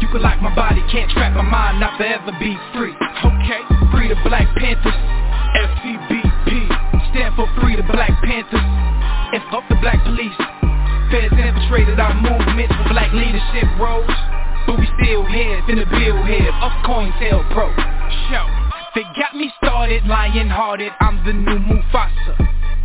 You can lock my body, can't trap my mind, not forever be free. Okay, free the Black Panthers, FCBP, stand for Free the Black Panthers, and fuck the black police. Feds infiltrated our movements for black leadership roles, but we still here, in the bill here, of COINTELPRO. Show, they got me started, lion-hearted, I'm the new Mufasa.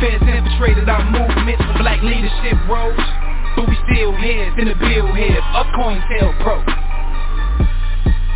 Feds infiltrated our movements for black leadership roles But we still here, in the bill here Up COINTELPRO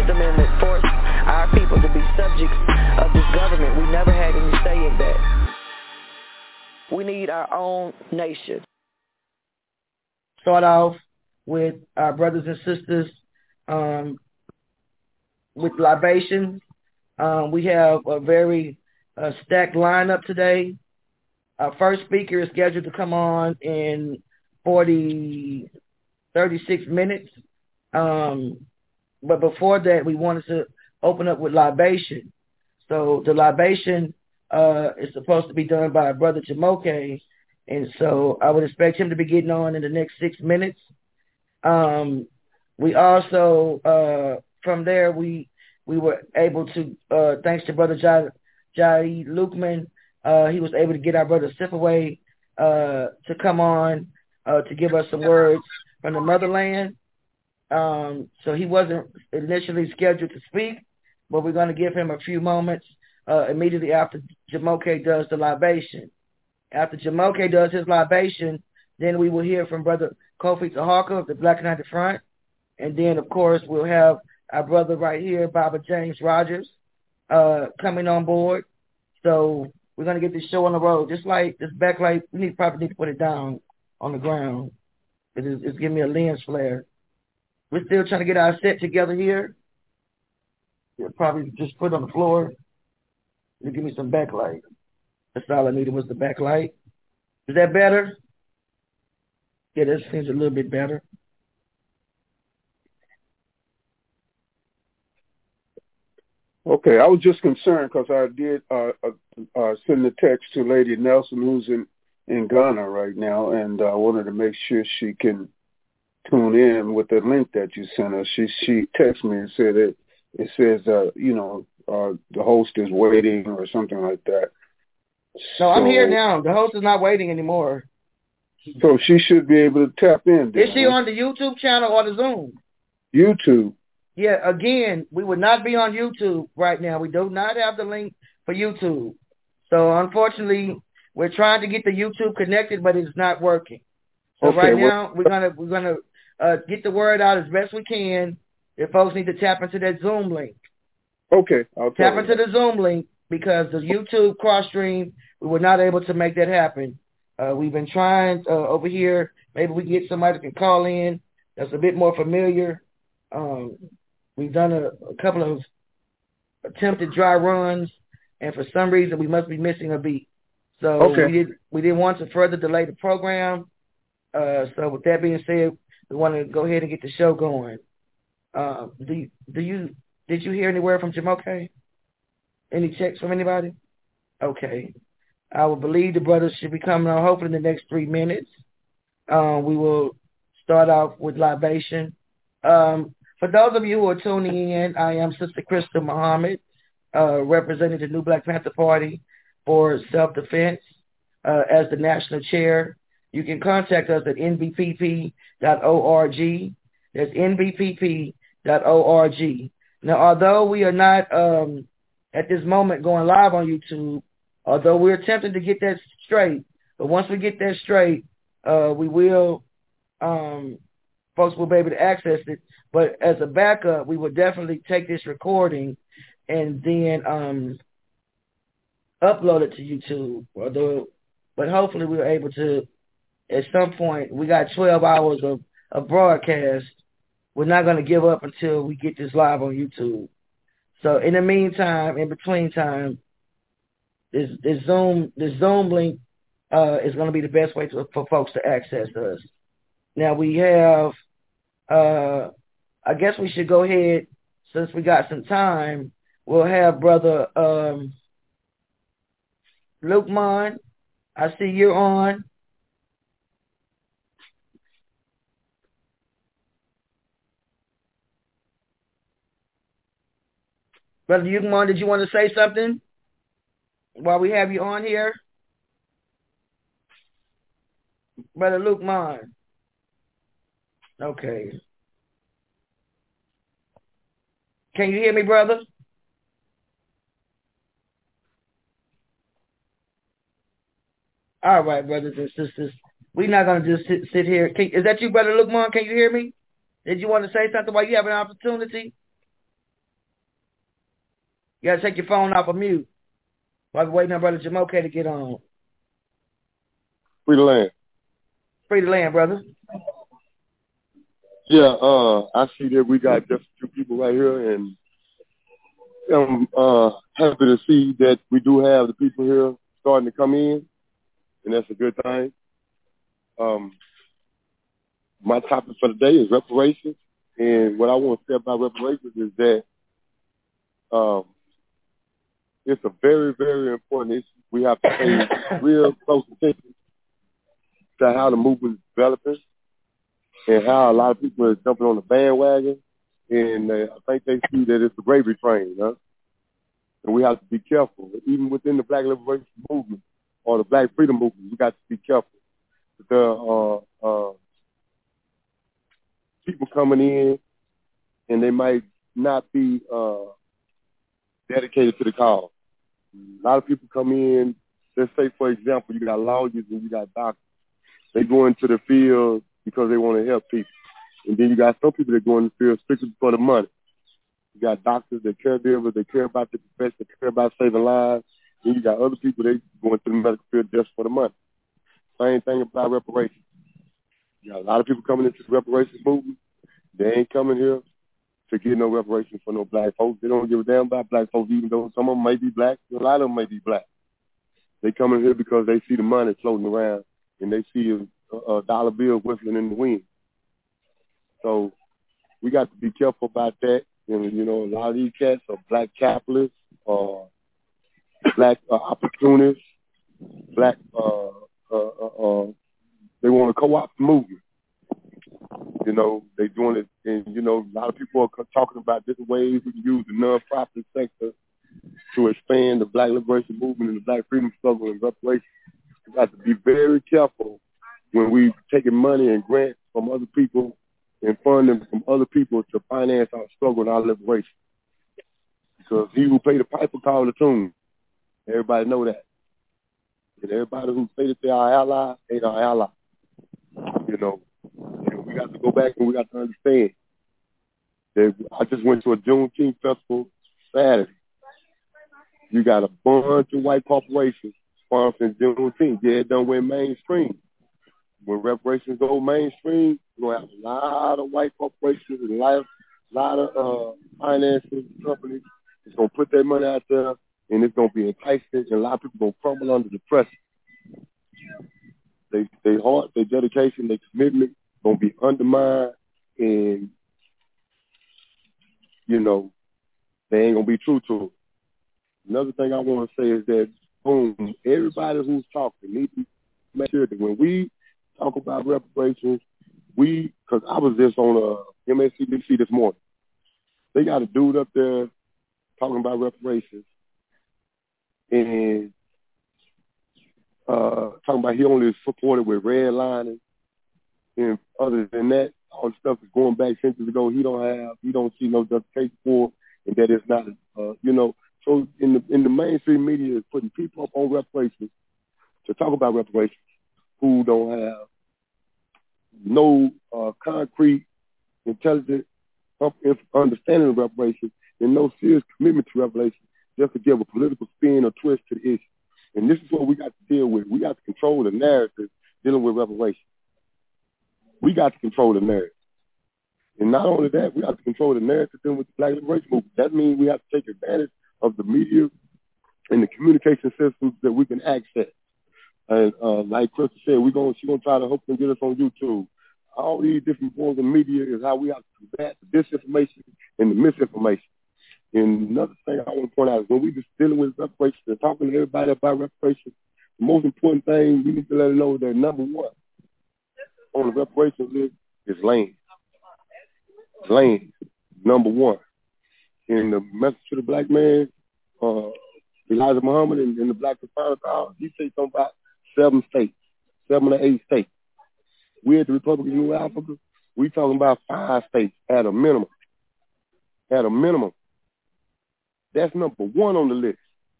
14th Amendment forced our people to be subjects of this government. We never had any say in that. We need our own nation. Start off with our brothers and sisters um, with libation. Um, we have a very uh, stacked lineup today. Our first speaker is scheduled to come on in 40, 36 minutes. Um, but before that, we wanted to open up with libation. So the libation uh, is supposed to be done by Brother Jamoke, and so I would expect him to be getting on in the next six minutes. Um, we also, uh, from there, we we were able to, uh, thanks to Brother Jai, Jai Lukman, uh, he was able to get our brother Sifaway uh, to come on uh, to give us some words from the motherland. Um, so he wasn't initially scheduled to speak, but we're going to give him a few moments uh, immediately after Jamoke does the libation. After Jamoke does his libation, then we will hear from Brother Kofi Taharka of the Black United Front. And then, of course, we'll have our brother right here, Baba James Rogers, uh, coming on board. So we're gonna get this show on the road. Just like this backlight, we need probably need to put it down on the ground. It is, it's giving me a lens flare. We're still trying to get our set together here. We'll probably just put it on the floor. To give me some backlight. That's all I needed was the backlight. Is that better? Yeah, that seems a little bit better. Okay, I was just concerned because I did uh, uh, uh, send a text to Lady Nelson, who's in in Ghana right now, and I uh, wanted to make sure she can tune in with the link that you sent her. She she texted me and said it it says uh, you know uh, the host is waiting or something like that. No, so, I'm here now. The host is not waiting anymore. So she should be able to tap in. Is she on the YouTube channel or the Zoom? YouTube. Yeah, again, we would not be on YouTube right now. We do not have the link for YouTube. So unfortunately, we're trying to get the YouTube connected, but it's not working. So okay, right well, now, we're gonna we're gonna uh, get the word out as best we can. If folks need to tap into that Zoom link. Okay, I'll tap into the Zoom link because the YouTube cross stream we were not able to make that happen. Uh, we've been trying uh, over here. Maybe we get somebody that can call in that's a bit more familiar. Um, we've done a, a couple of attempted dry runs, and for some reason we must be missing a beat. So okay. we did we didn't want to further delay the program. Uh, so with that being said, we want to go ahead and get the show going. Uh, do do you did you hear anywhere from Jamoke? Any checks from anybody? Okay. I will believe the brothers should be coming on hopefully in the next three minutes. Um, we will start off with libation. Um, for those of you who are tuning in, I am Sister Krystal Muhammad, uh, representing the New Black Panther Party for self-defense uh, as the national chair. You can contact us at nbpp.org. That's nbpp.org. Now, although we are not um, at this moment going live on YouTube, although we're attempting to get that straight, but once we get that straight, uh, we will, um, folks will be able to access it. But as a backup, we will definitely take this recording and then um, upload it to YouTube. Although, but hopefully we're able to, at some point, we got 12 hours of, of broadcast. We're not going to give up until we get this live on YouTube. So in the meantime, in between time, this, this Zoom this Zoom link uh, is going to be the best way to, for folks to access us. Now we have, uh, I guess we should go ahead since we got some time. We'll have brother um, Lukman. I see you're on. Brother Lukman, did you want to say something while we have you on here? Brother Lukman. Okay. Can you hear me, brother? All right, brothers and sisters. We're not going to just sit, sit here. Can, is that you, Brother Lukman? Can you hear me? Did you want to say something while you have an opportunity? You got to take your phone off of mute while we're waiting on Brother Jamoke to get on. Free the land. Free the land, brother. Yeah, uh, I see that we got just two people right here, and I'm uh, happy to see that we do have the people here starting to come in and that's a good thing. Um, my topic for today is reparations, and what I want to say about reparations is that um, it's a very, very important issue. We have to pay real close attention to how the movement is developing and how a lot of people are jumping on the bandwagon. And uh, I think they see that it's a gravy train, huh? And we have to be careful, even within the Black Liberation Movement or the Black Freedom Movement, we got to be careful. That the uh, uh, people coming in, and they might not be uh, dedicated to the cause. A lot of people come in. Let's say, for example, you got lawyers and you got doctors. They go into the field because they want to help people, and then you got some people that go in the field strictly for the money. You got doctors that caregivers, they care about the profession, they care about saving lives Then you got other people they going to the medical field just for the money. Same thing about reparations. You got a lot of people coming into the reparations movement. They ain't coming here to get no reparations for no black folks. They don't give a damn about black folks, even though some of them may be black. A lot of them may be black. They come in here because they see the money floating around and they see a, a dollar bill whistling in the wind. So we got to be careful about that. And, you know, a lot of these cats are black capitalists, or black uh, opportunists, black, uh, uh, uh, uh they want to co-opt the movement. You know, they doing it, and you know, a lot of people are talking about different ways we can use the nonprofit sector to expand the Black liberation movement and the Black freedom struggle and reparations. We got to be very careful when we taking money and grants from other people and funding from other people to finance our struggle and our liberation. Because he who paid the piper called the tune. Everybody know that. And everybody who say that they are allies ain't our ally. You know, got to go back and we got to understand that I just went to a Juneteenth festival Saturday. You got a bunch of white corporations sponsoring Juneteenth. Yeah, it done went mainstream. When reparations go mainstream, you're to have a lot of white corporations and a lot, of uh, financing companies. It's to put their money out there, and it's to be enticing, and a lot of people to crumble under the pressure. They, they heart, their dedication, their commitment to be undermined, and, you know, they ain't to be true to it. Another thing I want to say is that, boom, everybody who's talking needs to make sure that when we talk about reparations, we, because I was just on a uh, MSNBC this morning. They got a dude up there talking about reparations and uh, talking about he only supported with redlining and other than that, all stuff is going back centuries ago. He don't have, he don't see no justification for, and that is not, uh, you know. So in the in the mainstream media is putting people up on reparations to talk about reparations who don't have no uh, concrete, intelligent understanding of reparations and no serious commitment to reparations just to give a political spin or twist to the issue. And this is what we got to deal with. We got to control the narrative dealing with reparations. We got to control the narrative. And not only that, we have to control the narrative dealing with the Black Liberation Movement. That means we have to take advantage of the media and the communication systems that we can access. And uh, like Krystal said, we're going she's gonna try to hope and get us on YouTube. All these different forms of media is how we have to combat the disinformation and the misinformation. And another thing I want to point out is when we just dealing with reparations and talking to everybody about reparations, the most important thing we need to let them know that number one on the reparations list is land. Land, number one. In the message to the black man, uh, Elijah Muhammad and, and the Black Confiners, he said something about seven states, seven or eight states. We at the Republic of New Africa, we talking about five states at a minimum. At a minimum. That's number one on the list.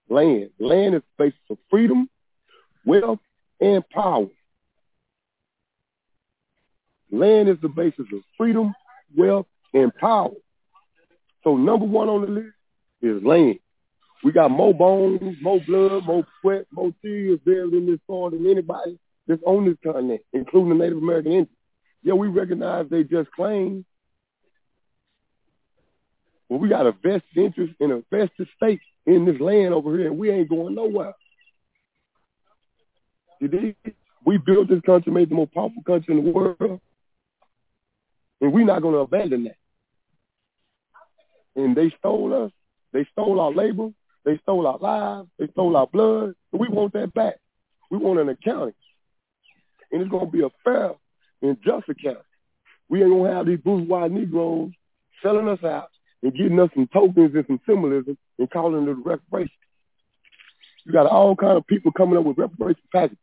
Land. Land is the basis of freedom, wealth, and power. Land is the basis of freedom, wealth, and power. So number one on the list is land. We got more bones, more blood, more sweat, more tears buried in this soil than anybody that's on this continent, including the Native American Indians. Yeah, we recognize they just claim. but we got a vested interest in a vested stake in this land over here, and we ain't going nowhere. You? We built this country, made the most powerful country in the world, and we're not going to abandon that. And they stole us. They stole our labor. They stole our lives. They stole our blood. And we want that back. We want an accounting. And it's going to be a fair and just accounting. We ain't going to have these bourgeois Negroes selling us out and getting us some tokens and some symbolism and calling it a reparation. You got all kind of people coming up with reparation packages.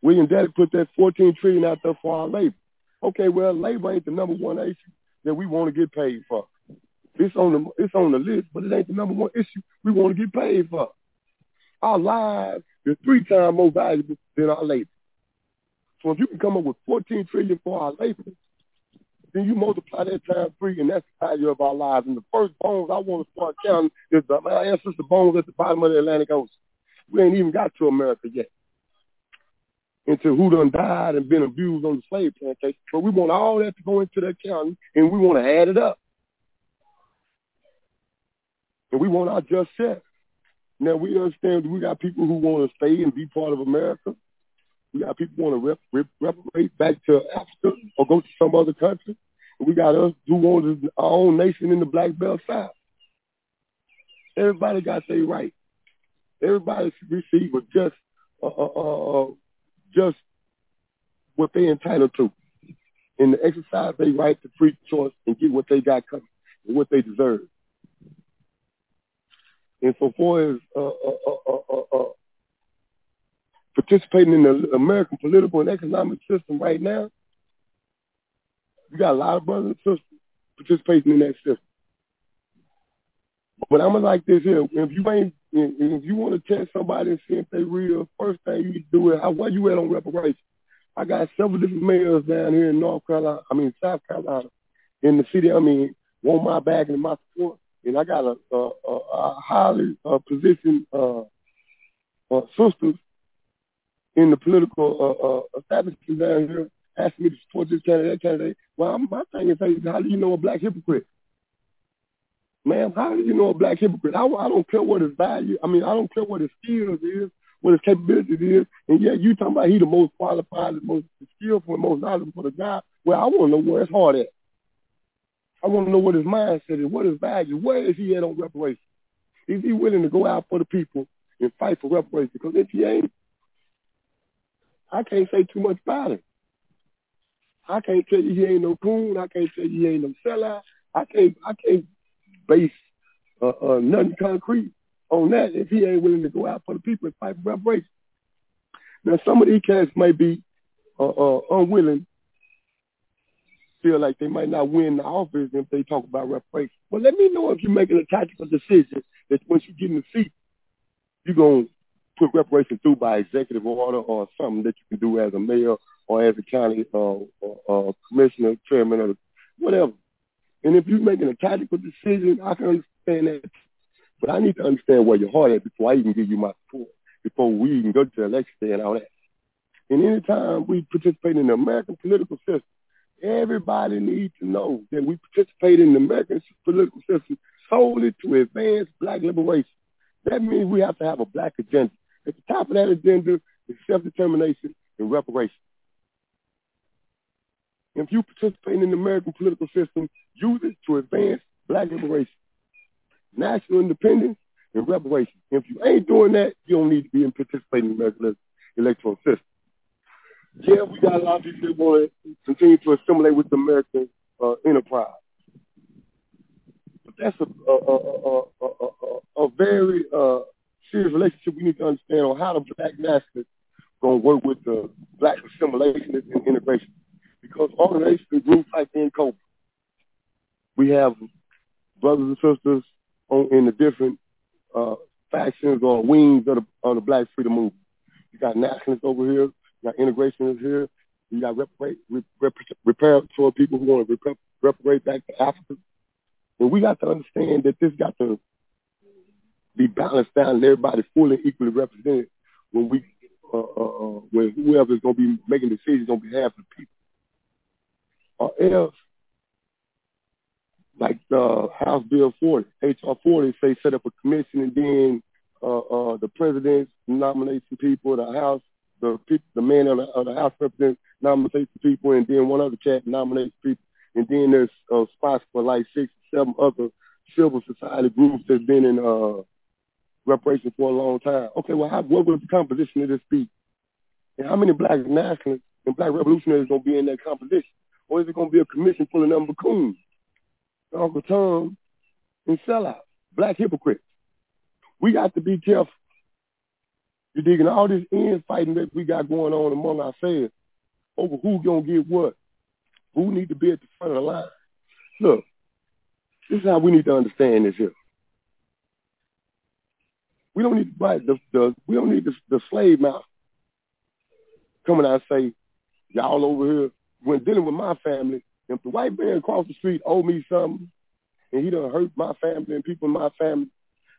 William Darity put that 14 trillion out there for our labor. Okay, well, labor ain't the number one issue that we want to get paid for. It's on the it's on the list, but it ain't the number one issue we want to get paid for. Our lives is three times more valuable than our labor. So if you can come up with 14 trillion for our labor, then you multiply that time three, and that's the value of our lives. And the first bones I want to start counting is the, my ancestor bones at the bottom of the Atlantic Ocean. We ain't even got to America yet. Into who done died and been abused on the slave plantation. But we want all that to go into that county, and we want to add it up. And we want our just set. Now, we understand we got people who want to stay and be part of America. We got people want to rep, rep, reparate back to Africa or go to some other country. And we got us who want our own nation in the Black Belt South. Everybody got their right. Everybody should receive a just, uh, uh, uh, just what they entitled to, and to exercise their right to free choice and get what they got coming and what they deserve. And so far as uh, uh, uh, participating in the American political and economic system right now, you got a lot of brothers and sisters participating in that system. But I'm like this here. If you ain't, if you want to test somebody and see if they real, first thing you do is, where you at on reparations? I got several different mayors down here in North Carolina, I mean South Carolina, in the city. I mean, want my back and my support, and I got a, a, a, a highly uh, positioned uh, uh, sisters in the political uh, uh, establishment down here asking me to support this candidate, that candidate. Well, my thing is, how do you know a black hypocrite? Ma'am, how do you know a black hypocrite? I, I don't care what his value. I mean, I don't care what his skills is, what his capabilities is. And yet you talking about he the most qualified, the most skillful, most knowledgeable for the job. Well, I want to know where his heart at. I want to know what his mindset is, what his value, where is he at on reparations? Is he willing to go out for the people and fight for reparations? Because if he ain't, I can't say too much about him. I can't tell you he ain't no coon. I can't tell you he ain't no sellout. I can't I can't base uh, uh, nothing concrete on that if he ain't willing to go out for the people and fight for reparations. Now some of these cats may be uh, uh, unwilling, feel like they might not win the office if they talk about reparations. Well, let me know if you're making a tactical decision that once you get in the seat, you're going to put reparations through by executive order or something that you can do as a mayor or as a county uh, uh, commissioner, chairman, or whatever. And if you're making a tactical decision, I can understand that. But I need to understand where your heart is before I even give you my support, before we even go to the election day and all that. And anytime we participate in the American political system, everybody needs to know that we participate in the American political system solely to advance black liberation. That means we have to have a black agenda. At the top of that agenda is self-determination and reparation. If you participate in the American political system, use it to advance black liberation, national independence, and reparation. If you ain't doing that, you don't need to be in participating in the American electoral system. Yeah, we got a lot of people that want to continue to assimilate with the American uh, enterprise. But that's a, a, a, a, very uh, serious relationship we need to understand on how the black nationalists going to work with the black assimilation and integration because organizations groups like N-COBRA, we have brothers and sisters on, in the different uh, factions or wings of the, of the Black Freedom Movement. You got nationalists over here, you got integrationists here, you got reparate, rep, reparatory people who want to rep, reparate back to Africa. And we got to understand that this got to be balanced down and everybody fully equally represented when we uh, uh, uh when whoever is going to be making decisions on behalf of the people or else, like uh, House Bill 40, H.R. 40, say set up a commission and then uh, uh, the president nominates some people, the House, the the man of the, of the House representative nominates the people, and then one other cat nominates people, and then there's uh, spots for like six, seven other civil society groups that's been in uh, reparation for a long time. Okay, well, how, what was the composition of this speech? And how many black nationalists and black revolutionaries to be in that composition? Or is it going to be a commission full of number coons, Uncle Tom, and sellouts, black hypocrites? We got to be careful. You're digging all this infighting that we got going on among ourselves over who going to get what, who need to be at the front of the line. Look, this is how we need to understand this here. We don't need to the, the we don't need the, the slave mouth coming out and say, y'all over here when dealing with my family, If the white man across the street owe me something, and he done hurt my family and people in my family,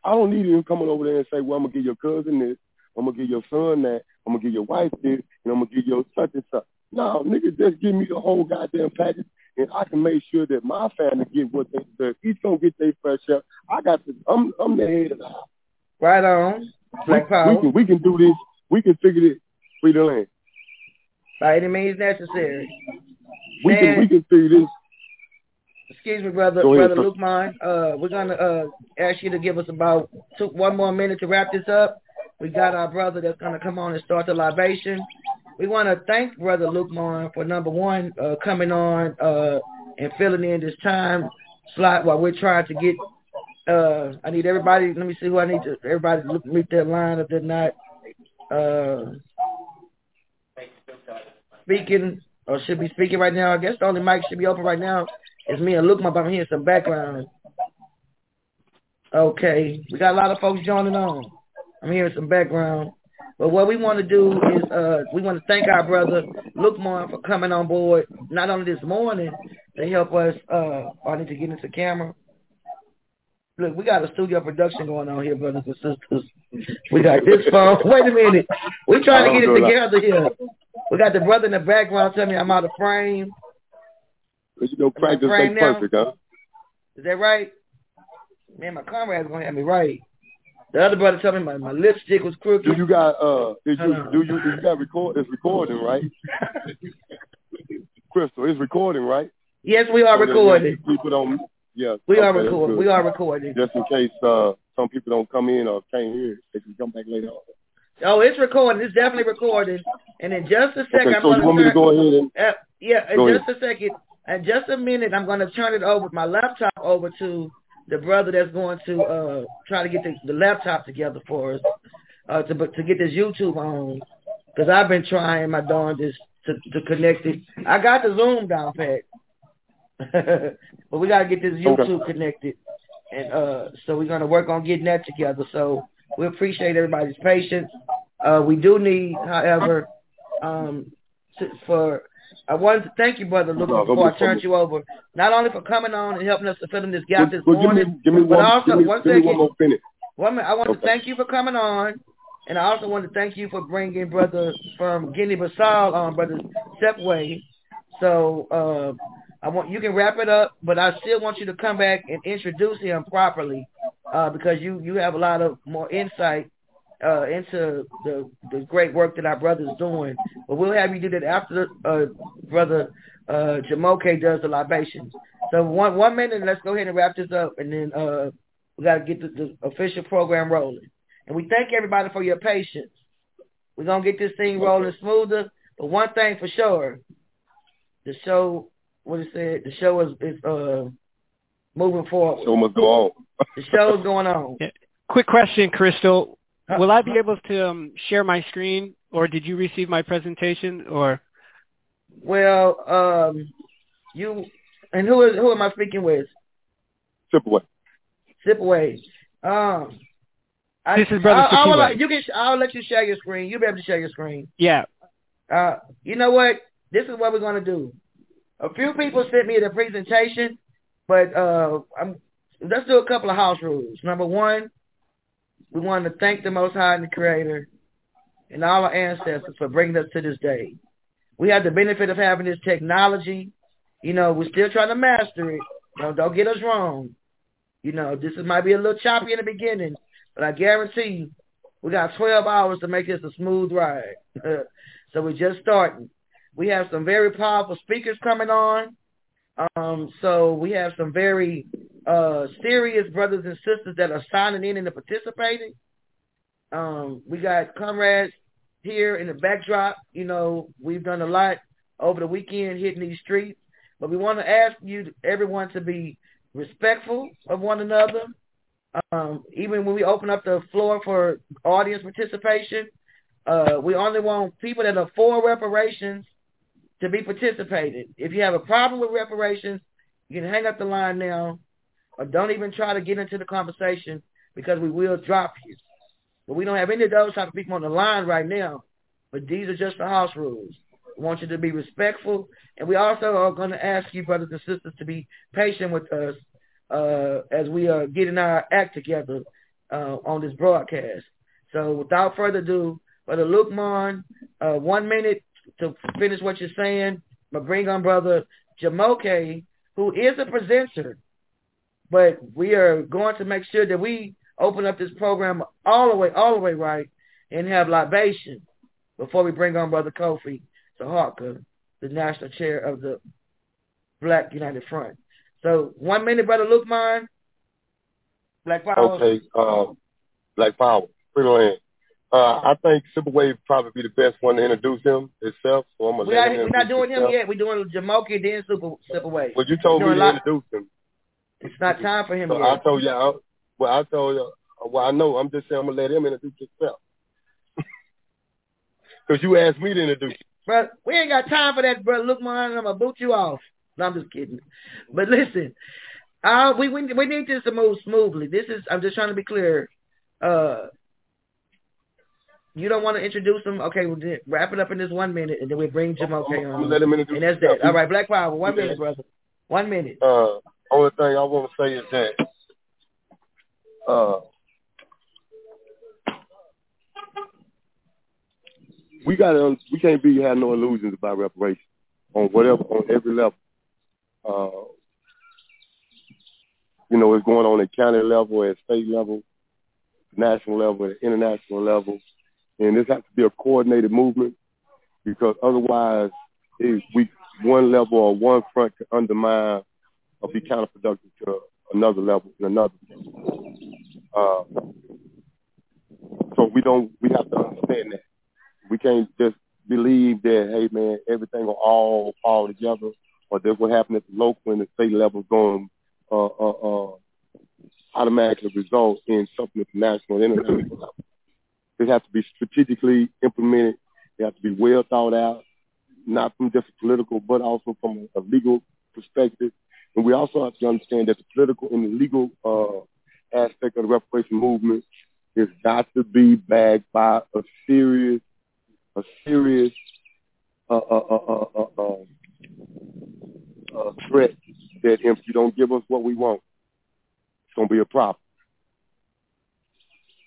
I don't need him coming over there and say, well, I'm gonna give your cousin this, I'm gonna give your son that, I'm gonna give your wife this, and I'm gonna give your such and such. No, nigga, just give me the whole goddamn package, and I can make sure that my family get what they deserve. Each gonna get their fresh up. I got the, I'm, I'm the head of the house. Right on. Black we, power. we can, we can do this. We can figure this. Free the land. By any means necessary. We Man. can, we can figure this. Excuse me, brother, Go brother sir. Luke Mine. Uh, we're gonna uh ask you to give us about two, one more minute to wrap this up. We got our brother that's gonna come on and start the libation. We want to thank brother Luke Mine for number one uh, coming on uh and filling in this time slot while we're trying to get. Uh, I need everybody. Let me see who I need to. Everybody look meet their line if they're not. Speaking or should be speaking right now. I guess the only mic should be open right now is me and Luke. My I'm hearing some background. Okay, we got a lot of folks joining on. I'm hearing some background. But what we want to do is uh, we want to thank our brother Luke Moore for coming on board, not only this morning to help us. Uh, I need to get into camera. Look, we got a studio production going on here, brothers and sisters. We got this phone. Wait a minute. We're trying to get it together here. We got the brother in the background telling me I'm out of frame. Cause you know practice makes perfect, huh? Is that right? Man, my comrade's gonna have me right. The other brother told me my, my lipstick was crooked. Do you got uh? Did you do you do you got record? It's recording, right? Krystal, it's recording, right? yes, we are So recording. People don't. Yeah. We are okay, that's recording. We are recording. Just in case uh some people don't come in or can't hear, they can come back later on. Oh, it's recording. It's definitely recording. And in just a second, Okay, I'm you gonna me to turn- go ahead and Uh, yeah, in just a second. In just a minute, I'm going to turn it over, my laptop over to the brother that's going to uh, try to get the, the laptop together for us uh, to to get this YouTube on. Because I've been trying my darndest to, to connect it. I got the Zoom down pat. but we got to get this YouTube connected. And uh, so we're going to work on getting that together. So we appreciate everybody's patience. Uh, we do need, however, um, to, for I wanted to thank you, brother Luke, No, before I turned you over, not only for coming on and helping us to fill in this gap this well, give me morning, give me but one also give me, one give me one minute. One minute, I want to thank you for coming on, and I also want to thank you for bringing brother from Guinea-Bissau on, brother Stepway. So uh, I want you can wrap it up, but I still want you to come back and introduce him properly uh, because you you have a lot of more insight uh, into the the great work that our brother's doing. But we'll have you do that after uh, brother uh, Jamoke does the libations. So one one minute, let's go ahead and wrap this up, and then uh, we got to get the, the official program rolling. And we thank everybody for your patience. We're gonna get this thing rolling smoother. But one thing for sure, the show, what it said, the show is is uh moving forward. Show must go on. The show is going on. Quick question, Krystal. Will I be able to um, share my screen, or did you receive my presentation, or Well, um, you and who is who am I speaking with? Chip away. Zip away. Um, I, This is Brother I, I will, Sakiba. you can. I'll let you share your screen. You'll be able to share your screen. yeah? Uh, you know what? This is what we're gonna do. A few people sent me the presentation, but uh, I'm, let's do a couple of house rules. Number one, we want to thank the Most High and the Creator and all our ancestors for bringing us to this day. We have the benefit of having this technology. You know, we're still trying to master it. Don't, don't get us wrong. You know, this is, might be a little choppy in the beginning, but I guarantee you, we got 12 hours to make this a smooth ride. so we're just starting. We have some very powerful speakers coming on. Um, so we have some very uh, serious brothers and sisters that are signing in and participating. Um, we got comrades here in the backdrop. You know, we've done a lot over the weekend hitting these streets, but we want to ask you, everyone, to be respectful of one another. Um, even when we open up the floor for audience participation, uh, we only want people that are for reparations to be participated. If you have a problem with reparations, you can hang up the line now, or don't even try to get into the conversation because we will drop you. But we don't have any of those type of people on the line right now. But these are just the house rules. I want you to be respectful. And we also are going to ask you, brothers and sisters, to be patient with us uh, as we are getting our act together uh, on this broadcast. So without further ado, Brother Lukman, uh, one minute to finish what you're saying. But bring on Brother Jamoke, who is a presenter. But we are going to make sure that we open up this program all the way, all the way right, and have libation before we bring on Brother Kofi Taharka, the national chair of the Black United Front. So one minute, Brother Lukman. Black Power. Okay, uh, Black Power. Free land. Uh, I think Simple Wave probably be the best one to introduce him itself. So I'm gonna we let are, him we're not doing himself. him yet. We're doing Jamoki then Super Super Wave. But you told We're me to introduce him. It's not time for him So yet. I told y'all. Well, I told you. Well, I know. I'm just saying I'm gonna let him introduce himself. Because you asked me to introduce. him. Bro, we ain't got time for that, bro. Look, man, I'm gonna boot you off. No, I'm just kidding. But listen, uh, we we we need this to move smoothly. This is I'm just trying to be clear. Uh, you don't want to introduce him? Okay, we'll wrap it up in this one minute, and then we bring Jim okay I'm on. let him introduce And that's that. All right, Black Power. One Yeah. minute, brother. One minute. Uh, only thing I want to say is that uh, we got to we can't be have no illusions about reparations on whatever on every level. Uh, you know, it's going on at county level, at state level, national level, at international level, and this has to be a coordinated movement because otherwise, it, we one level or one front can undermine or be counterproductive to another level and another. Uh, so we don't. We have to understand that we can't just believe that hey man everything will all fall together or that what happened at the local and the state level going uh, uh, uh, automatically result in something at the national and international level. It has to be strategically implemented. It has to be well thought out, not from just a political, but also from a legal perspective. And we also have to understand that the political and the legal uh, aspect of the reparation movement has got to be backed by a serious, a serious uh, uh, uh, uh, uh, uh, threat that if you don't give us what we want, it's going to be a problem.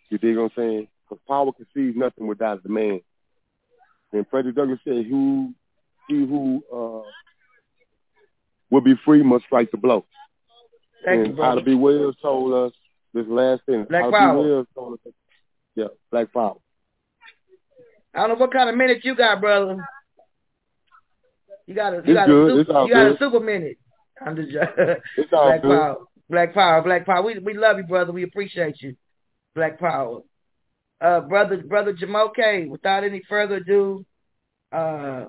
You dig what I'm saying? Because power conceives nothing without demand. And Frederick Douglass said, "Who, he who uh, will be free must strike the blow." Thank and you, brother. Ida B. Wells told us this last thing. Black Ida power. B. Wells told us, yeah, black power. I don't know what kind of minute you got, brother. You got a you It's got good. a super, you got a super minute. I'm just It's all Black good. Power. Black Power, Black Power. We we love you, brother. We appreciate you. Black Power. Uh brother brother Jamoke, without any further ado, uh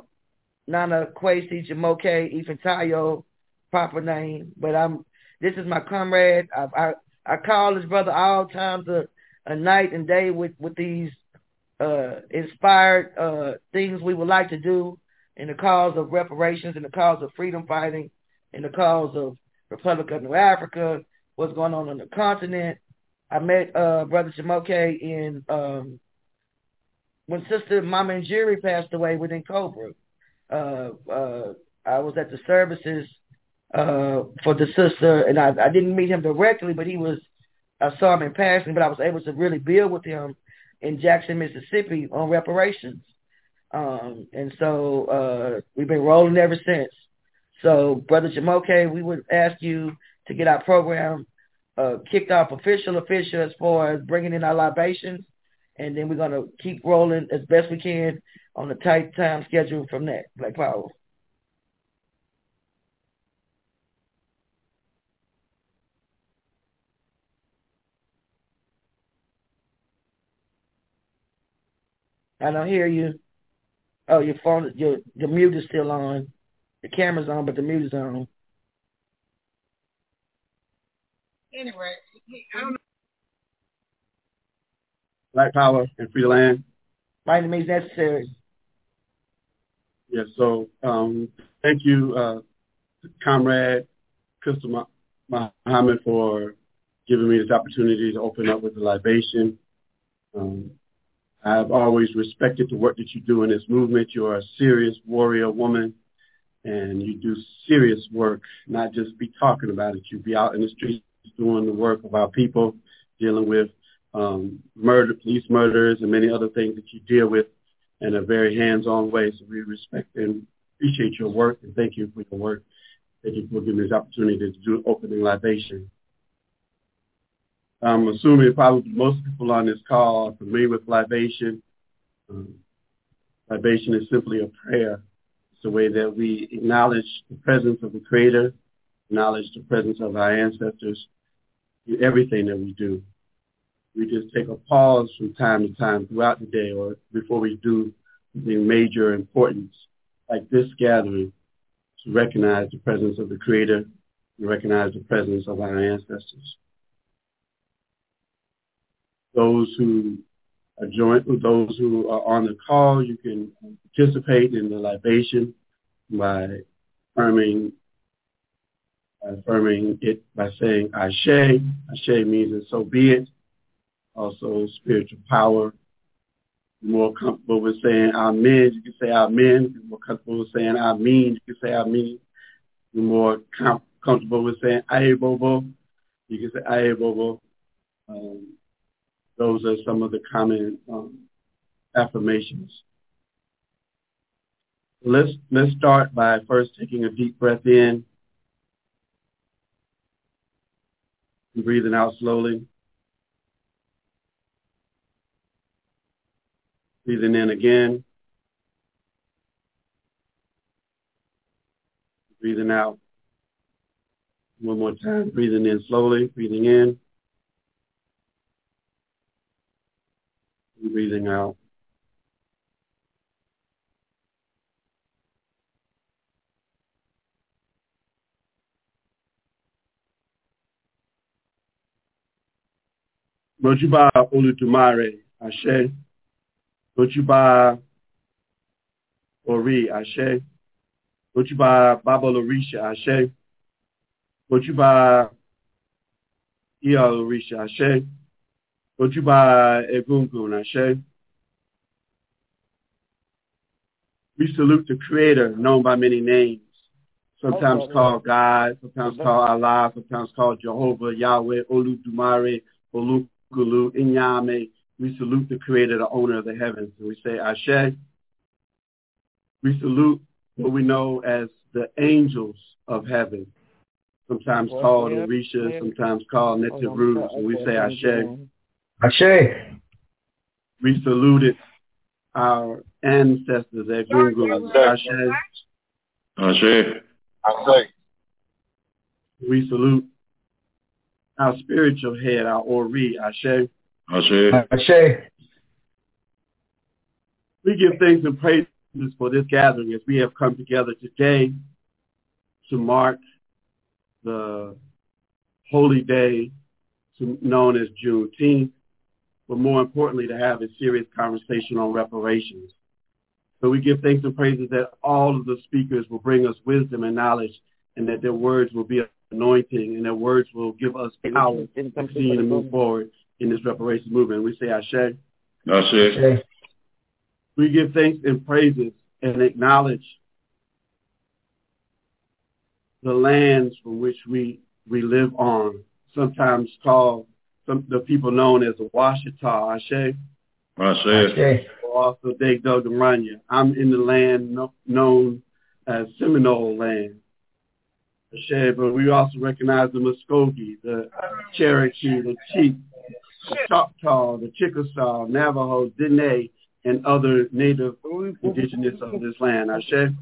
Nana Kwesi Jamoke Ifantayo, proper name. But I'm this is my comrade. I I, I call this brother all times a, a night and day with, with these uh inspired uh things we would like to do in the cause of reparations, in the cause of freedom fighting, in the cause of Republic of New Africa, what's going on on the continent. I met uh brother Jamoke in um when sister Mama Njiri passed away within Cobra. Uh uh I was at the services uh for the sister and I, I didn't meet him directly but he was I saw him in passing but I was able to really build with him in Jackson, Mississippi on reparations. Um and so uh we've been rolling ever since. So, Brother Jamoke, we would ask you to get our program uh, kicked off official, official as far as bringing in our libations, and then we're to keep rolling as best we can on the tight time schedule from that. Black Power. I don't hear you. Oh, your phone, your your mute is still on. The camera's on, but the mute is on. Anyway, I don't know. Black Power and Free Land. By any means necessary. Yes, so um, thank you, uh, Comrade Krystal Ma- Muhammad, for giving me this opportunity to open up with the libation. Um, I've always respected the work that you do in this movement. You're a serious warrior woman, and you do serious work, not just be talking about it. You be out in the streets doing the work of our people, dealing with um, murder, police murders, and many other things that you deal with in a very hands-on way. So we respect and appreciate your work, and thank you for your work. Thank you for giving this opportunity to do opening libation. I'm assuming probably most people on this call are familiar with libation. Um, libation is simply a prayer. It's a way that we acknowledge the presence of the Creator, acknowledge the presence of our ancestors everything that we do. We just take a pause from time to time throughout the day or before we do something major importance like this gathering to recognize the presence of the Creator and recognize the presence of our ancestors those who are joined, those who are on the call, you can participate in the libation by affirming, affirming it by saying Ashe. Ashe means that so be it. Also spiritual power. more comfortable with saying Amen, you can say Amen. More comfortable with saying Amen, you can say Amen. You're more com- comfortable with saying Aye Bobo, you can say Aye Bobo. Um, those are some of the common um, affirmations. Let's let's start by first taking a deep breath in breathing out slowly. Breathing in again. Breathing out. One more time. Breathing in slowly. Breathing in. breathing out. Mojuba Olodumare, Ashe. Mojuba Ori, Ashe. Mojuba Babalorisha, Ashe. Mojuba Iyalorisha, Ashe. Ojuba Egungun Ashe. We salute the Creator, known by many names, sometimes okay, called God, sometimes called Allah, sometimes called Jehovah, Yahweh, Olodumare, Olukulu, Inyame. We salute the Creator, the owner of the heavens, and we say Ashe. We salute what we know as the angels of heaven, sometimes called Orisha, sometimes called Neteru, and we say Ashe. Ashe. We saluted our ancestors at Google. Ashe. Ashe. Ashe. We salute our spiritual head, our Ori. Ashe. Ashe. Ashe. We give thanks and praises for this gathering as we have come together today to mark the holy day known as Juneteenth but more importantly, to have a serious conversation on reparations. So we give thanks and praises that all of the speakers will bring us wisdom and knowledge and that their words will be anointing and their words will give us power to continue to move forward in this reparations movement. We say Ashe. Ashe. We give thanks and praises and acknowledge the lands from which we, we live on, sometimes called some the people known as the Washita, Ashe. Ashe. Also Dave Dogaranya. I'm in the land no, known as Seminole land. Ashe, but we also recognize the Muskogee, the Cherokee, the Chief, the Choctaw, the Chickasaw, Navajo, Dene, and other native indigenous of this land. Ashe.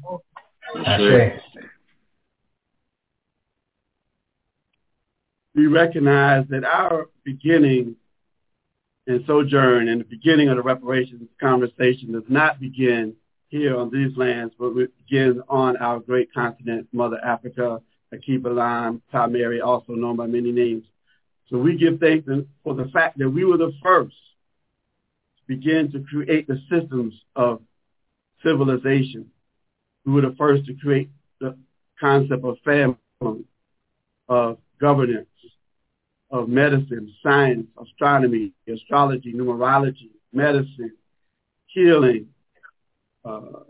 Ashe. we recognize that our beginning and sojourn and the beginning of the reparations conversation does not begin here on these lands, but it begins on our great continent, Mother Africa, Alkebulan, Mary, also known by many names. So we give thanks for the fact that we were the first to begin to create the systems of civilization. We were the first to create the concept of family, of governance, of medicine, science, astronomy, astrology, numerology, medicine, healing, uh,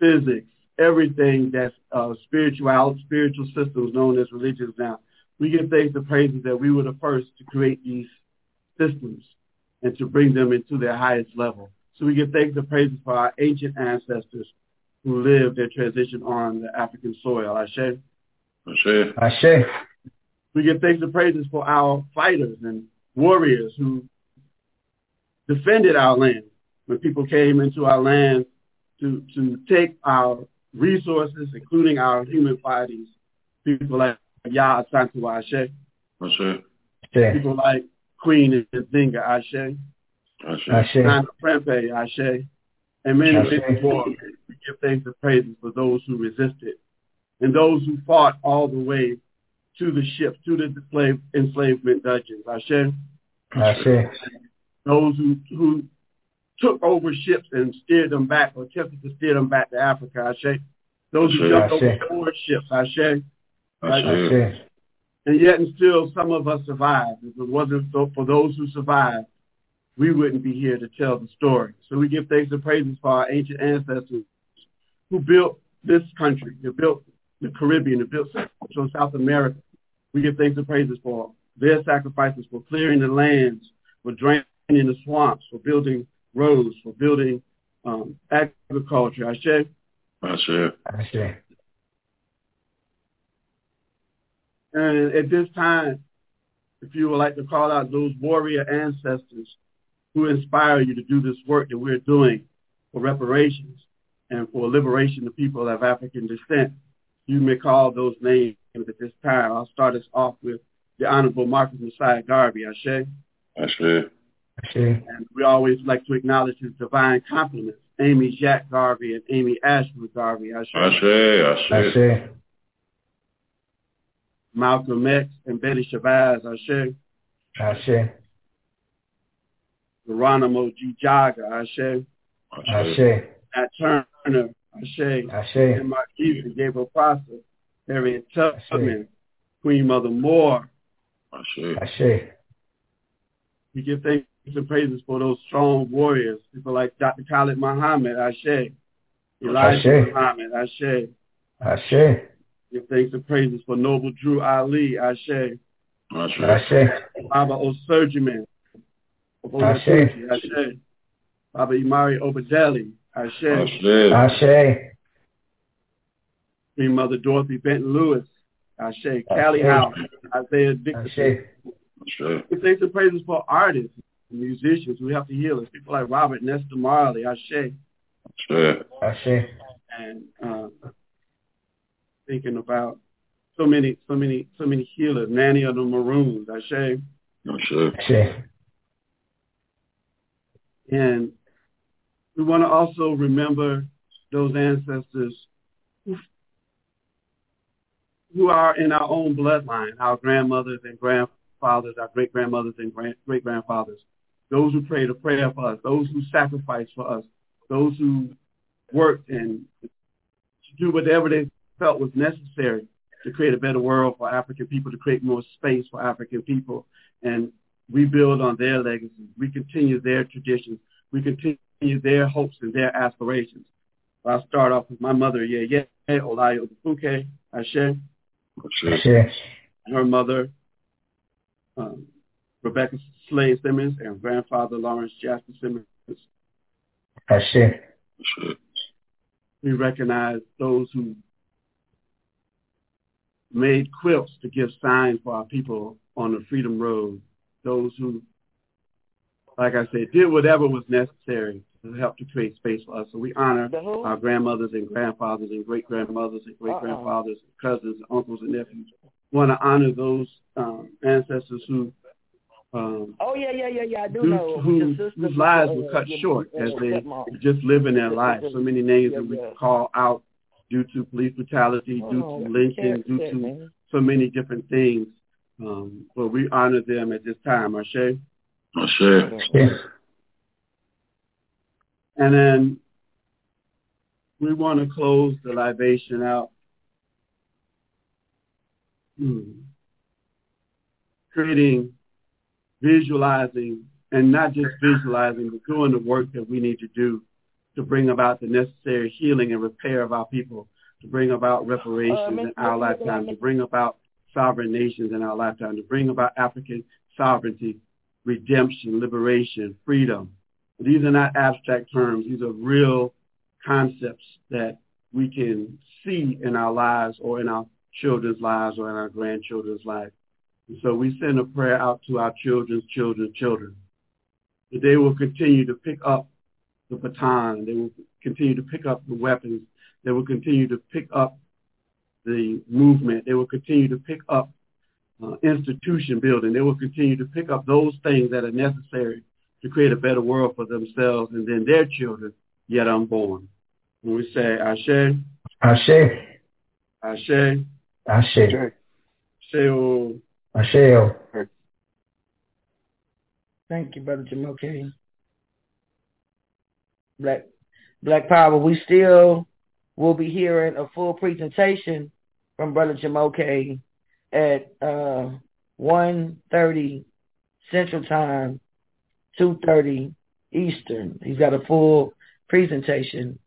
physics, everything that's uh, spiritual, spiritual systems known as religions now. We give thanks and praises that we were the first to create these systems and to bring them into their highest level. So we give thanks and praises for our ancient ancestors who lived their transition on the African soil. Ashe. Ashe. Ashe. We give thanks and praises for our fighters and warriors who defended our land when people came into our land to, to take our resources, including our human bodies. People like Yah Santu Ashe. Ashe. People like Queen Nzinga Ashe. Ashe. Ashe. Nana Prempeh Ashe. And many, Ashe. many more. We give thanks and praises for those who resisted and those who fought all the way to the ship, to the slave enslavement dungeons. Ashe. Ashe. Those who, who took over ships and steered them back or attempted to steer them back to Africa. Ashe. Those who jumped over ships. Ashe. Ashe. Ashe. And yet and still some of us survived. If it wasn't so for those who survived, we wouldn't be here to tell the story. So we give thanks and praises for our ancient ancestors who built this country, who built the Caribbean, who built Central South America. We give thanks and praises for their sacrifices for clearing the lands, for draining the swamps, for building roads, for building um, agriculture. Ashe. Ashe. Ashe. And at this time, if you would like to call out those warrior ancestors who inspire you to do this work that we're doing for reparations and for liberation of people of African descent, you may call those names at this time. I'll start us off with the Honorable Marcus Mosiah Garvey, Ashe. Ashe. Ashe. And we always like to acknowledge his divine compliments, Amy Jacques Garvey and Amy Ashwood Garvey, Ashe. Ashe. Ashe. Ashe. Malcolm X and Betty Shabazz, Ashe. Ashe. Geronimo ji-Jaga, Ashe. Ashe. Nat Turner, Ashe. Ashe. and Marquise, Gabriel Prosser, Harriet Tubman, Queen Mother Moore. Ashe. Ashe. We give thanks and praises for those strong warriors, people like Dr. Khalid Muhammad, Ashe. Elijah Ashe. Muhammad, Ashe. Ashe. Give thanks and praises for Noble Drew Ali, Ashe. Ashe. Ashe. Baba Osurgiman, Ashe. Ashe. Baba Imari Obadele, Ashe. Ashe. Ashe. Queen Mother Dorothy Benton Lewis, Ashe. Callie Ashe. House, Isaiah Dixon. Ashe. Ashe. Give thanks and praises for artists, musicians who have to heal us. People like Robert Nesta Marley, Ashe. Ashe. Ashe. And uh, thinking about so many, so many, so many healers. Nanny of the Maroons, Ashe. Ashe. Ashe. And we want to also remember those ancestors who, who are in our own bloodline, our grandmothers and grandfathers, our great-grandmothers and grand, great-grandfathers, those who prayed a prayer for us, those who sacrificed for us, those who worked and to do whatever they felt was necessary to create a better world for African people, to create more space for African people. And we build on their legacy. We continue their traditions. We continue their hopes and their aspirations. I'll start off with my mother, Yeye Olayo Buke Ashe, Ashe. Ashe. her mother, um, Rebecca Slade Simmons, and grandfather Lawrence Jasper Simmons. Ashe. Ashe. We recognize those who made quilts to give signs for our people on the Freedom Road. Those who, like I said, did whatever was necessary to help to create space for us. So we honor our grandmothers and grandfathers and great grandmothers and great grandfathers, cousins, uncles, and nephews. We want to honor those um, ancestors who um, Oh yeah, yeah, yeah, yeah. I do who, know. who, Your whose lives were cut your- short your as they stepmom. were just living their lives. So many names that we Yeah, yeah. call out due to police brutality, Oh, due to you lynching, due to man. so many different things. Um, but we honor them at this time, Ashe. Ashe. Ashe. And then we want to close the libation out. Hmm. Creating, visualizing, and not just visualizing, but doing the work that we need to do to bring about the necessary healing and repair of our people, to bring about reparations uh, in our lifetime, to bring about sovereign nations in our lifetime, to bring about African sovereignty, redemption, liberation, freedom. These are not abstract terms. These are real concepts that we can see in our lives or in our children's lives or in our grandchildren's lives. And so we send a prayer out to our children's children's children that they will continue to pick up the baton. They will continue to pick up the weapons. They will continue to pick up the movement. They will continue to pick up uh, institution building. They will continue to pick up those things that are necessary to create a better world for themselves and then their children yet unborn. When we say Ashe, Ashe, Ashe, Ashe, Ashe, Ashe. Thank you, Brother Jamoke. Black Black Power, we still will be hearing a full presentation from Brother Jamoke at uh, 1.30 Central Time, 2.30 Eastern. He's got a full presentation,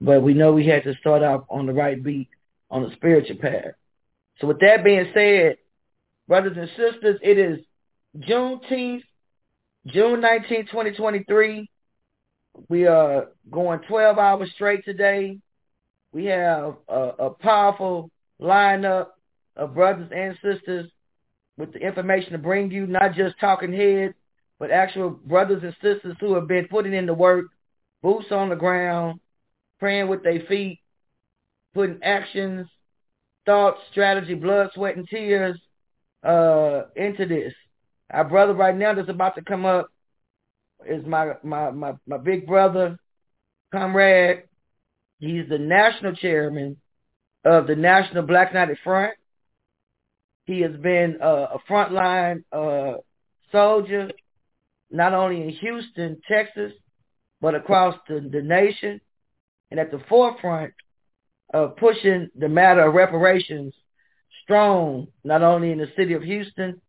but we know we had to start off on the right beat on the spiritual path. So with that being said, brothers and sisters, it is Juneteenth, June 19, 2023. We are going 12 hours straight today. We have a, a powerful lineup of brothers and sisters with the information to bring you, not just talking heads, but actual brothers and sisters who have been putting in the work, boots on the ground, praying with their feet, putting actions, thoughts, strategy, blood, sweat, and tears uh, into this. Our brother right now that's about to come up is my my my, my big brother, comrade. He's the national chairman of the National Black United Front. He has been a frontline uh, soldier, not only in Houston, Texas, but across the, the nation, and at the forefront of pushing the matter of reparations strong, not only in the city of Houston,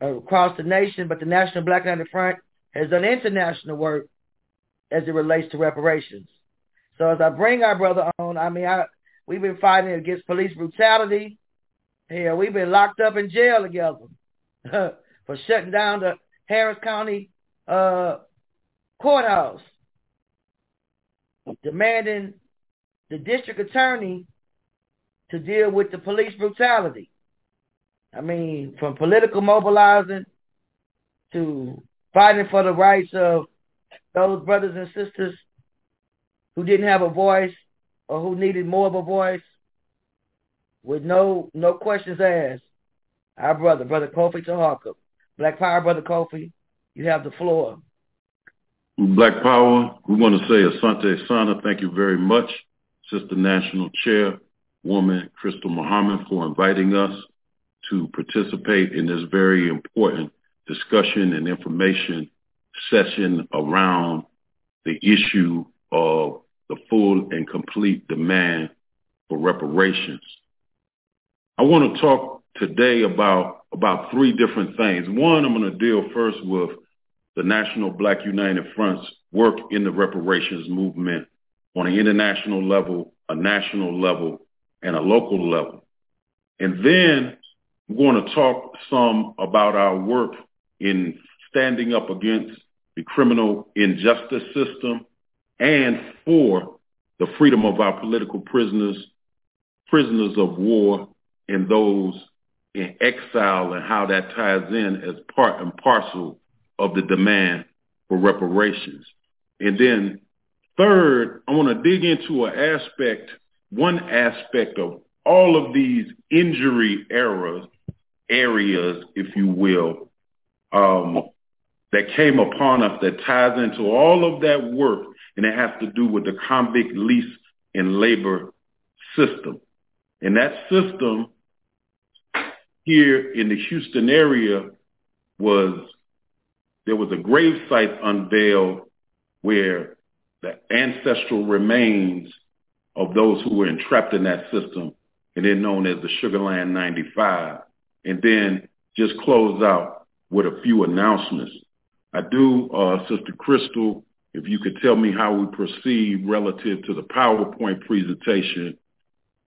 across the nation, but the National Black United Front has done international work as it relates to reparations. So as I bring our brother on, I mean, I, we've been fighting against police brutality. Hell, we've been locked up in jail together for shutting down the Harris County uh, courthouse, demanding the district attorney to deal with the police brutality. I mean, from political mobilizing to fighting for the rights of those brothers and sisters who didn't have a voice or who needed more of a voice with no no questions asked. Our brother, Brother Kofi Taharka. Black Power, Brother Kofi, you have the floor. Black Power, we want to say Asante Sana, thank you very much. Sister National Chair, woman Krystal Muhammad for inviting us to participate in this very important discussion and information session around the issue of the full and complete demand for reparations. I want to talk today about, about three different things. One, I'm going to deal first with the National Black United Front's work in the reparations movement on an international level, a national level, and a local level. And then I'm going to talk some about our work in standing up against the criminal injustice system and for the freedom of our political prisoners, prisoners of war, and those in exile and how that ties in as part and parcel of the demand for reparations. And then third, I want to dig into an aspect, one aspect of all of these injury eras, areas, if you will, um, that came upon us that ties into all of that work, and it has to do with the convict lease and labor system. And that system here in the Houston area was, there was a grave site unveiled where the ancestral remains of those who were entrapped in that system, and then known as the Sugar Land 95. And then just close out with a few announcements. I do, uh, Sister Krystal, if you could tell me how we proceed relative to the PowerPoint presentation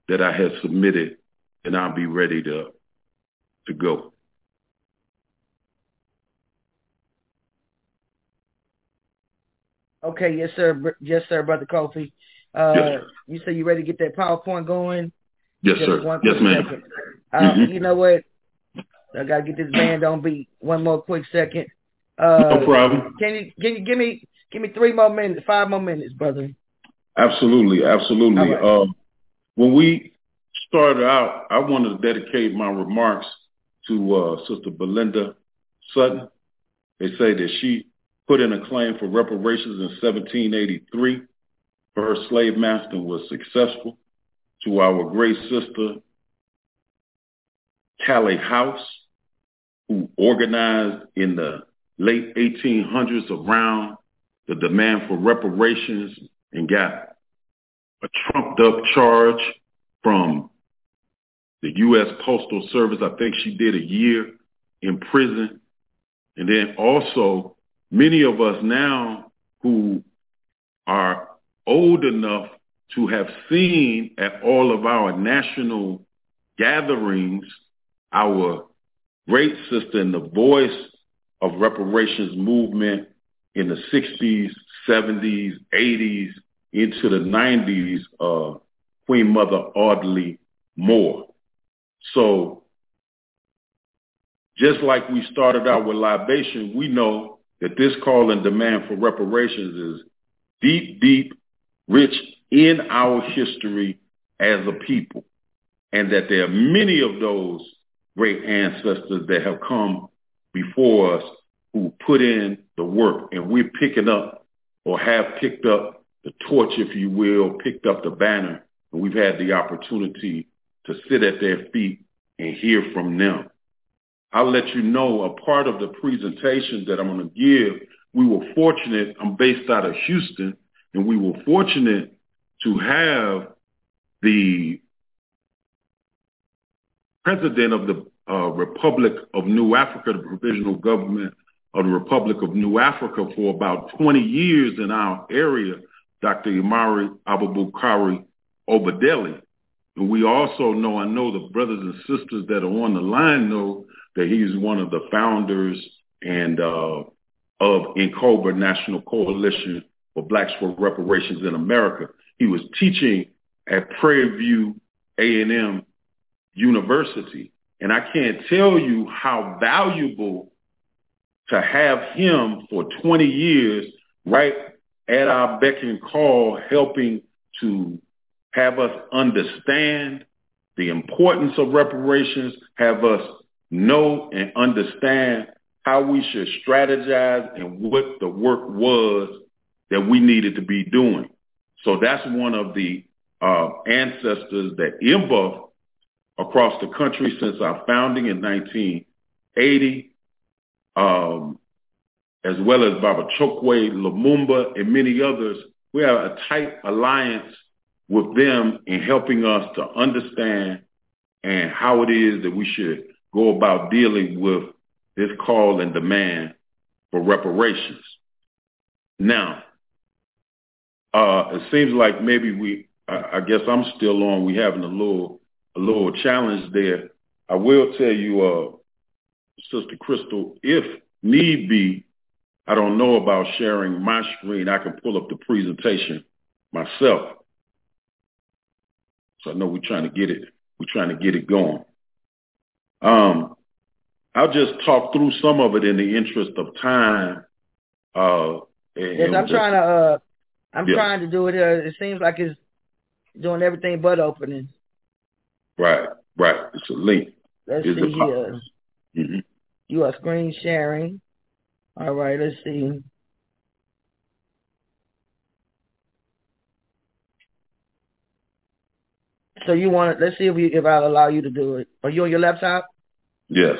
that I had submitted, and I'll be ready to to go. Okay, yes, sir. Yes, sir, brother Kofi. Uh, yes, you say you ready to get that PowerPoint going? Yes, Just sir. Yes, ma'am. Uh, Mhm. You know what? I gotta get this band on beat. One more quick second. Uh, No problem. Can you can you give me give me three more minutes, five more minutes, brother? Absolutely, absolutely. All Uh, when we started out, I wanted to dedicate my remarks to uh, Sister Belinda Sutton. They say that she put in a claim for reparations in 1783. Her slave master was successful. To our great sister, Callie House, who organized in the late 1800s around the demand for reparations and got a trumped up charge from the U.S. Postal Service. I think she did a year in prison. And then also many of us now who are old enough to have seen at all of our national gatherings our great sister and the voice of reparations movement in the 60s, 70s, 80s, into the 90s, uh, Queen Mother Audley Moore. So just like we started out with libation, we know that this call and demand for reparations is deep, deep, rich in our history as a people, and that there are many of those great ancestors that have come before us who put in the work, and we're picking up or have picked up the torch, if you will, picked up the banner, and we've had the opportunity to sit at their feet and hear from them. I'll let you know a part of the presentation that I'm going to give. We were fortunate, I'm based out of Houston, and we were fortunate to have the president of the uh, Republic of New Africa, the provisional government of the Republic of New Africa for about 20 years in our area, Dr. Imari Abubakari Obadele. And we also know, I know the brothers and sisters that are on the line know that he's one of the founders and uh, of N'COBRA National Coalition for Blacks for Reparations in America. He was teaching at Prairie View A&M University. And I can't tell you how valuable to have him for 20 years right at our beck and call, helping to have us understand the importance of reparations, have us know and understand how we should strategize and what the work was that we needed to be doing. So that's one of the uh, ancestors that IMBA across the country since our founding in 1980, um, as well as Baba Chokwe, Lumumba, and many others. We have a tight alliance with them in helping us to understand and how it is that we should go about dealing with this call and demand for reparations. Now, uh, it seems like maybe we, I, I guess I'm still on. We having a little, a little challenge there. I will tell you, uh, Sister Krystal, if need be, I don't know about sharing my screen. I can pull up the presentation myself. So I know we're trying to get it. We're trying to get it going. Um, I'll just talk through some of it in the interest of time. Uh, and, Yes, I'm trying to. Uh, I'm Yeah. trying to do it. Uh, it seems like it's doing everything but opening. Right, right. It's a link. Let's Is see here. hmm You are screen sharing. All right. Let's see. So you want? Let's see if we if I'll allow you to do it. Are you on your laptop? Yes.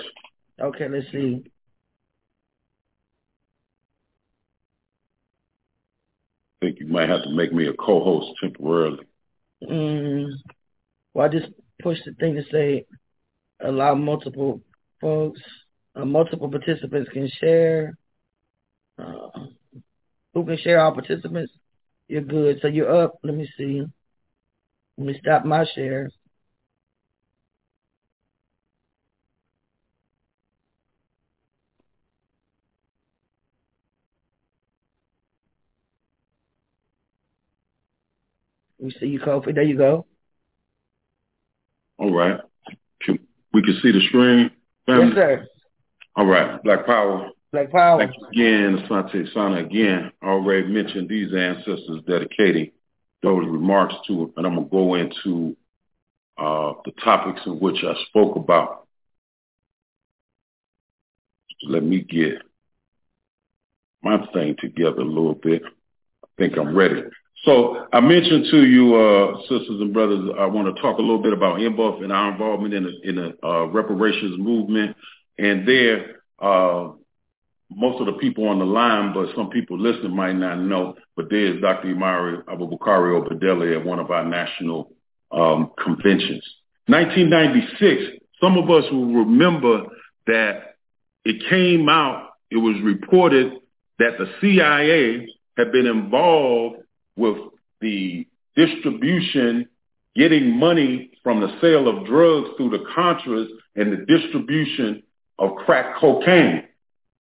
Okay. Let's see. Might have to make me a co-host temporarily. Mm, well, I just pushed the thing to say allow multiple folks, uh, multiple participants can share. Uh, who can share all participants? You're good. So you're up. Let me see. Let me stop my share. We see you, Kofi. There you go. All right. Can, we can see the screen. Family? Yes, sir. All right. Black Power. Black Power. Thank you again, Asante Sana. Again, already mentioned these ancestors dedicating those remarks to, it, and I'm going to go into uh, the topics in which I spoke about. Let me get my thing together a little bit. I think I'm ready. So I mentioned to you, uh, sisters and brothers, I want to talk a little bit about NBUF and our involvement in the, in the uh, reparations movement. And there, uh, most of the people on the line, but some people listening might not know, but there is Dr. Imari Abubakari Obadele at one of our national um, conventions. 1996, some of us will remember that it came out, it was reported that the CIA had been involved with the distribution, getting money from the sale of drugs through the Contras and the distribution of crack cocaine.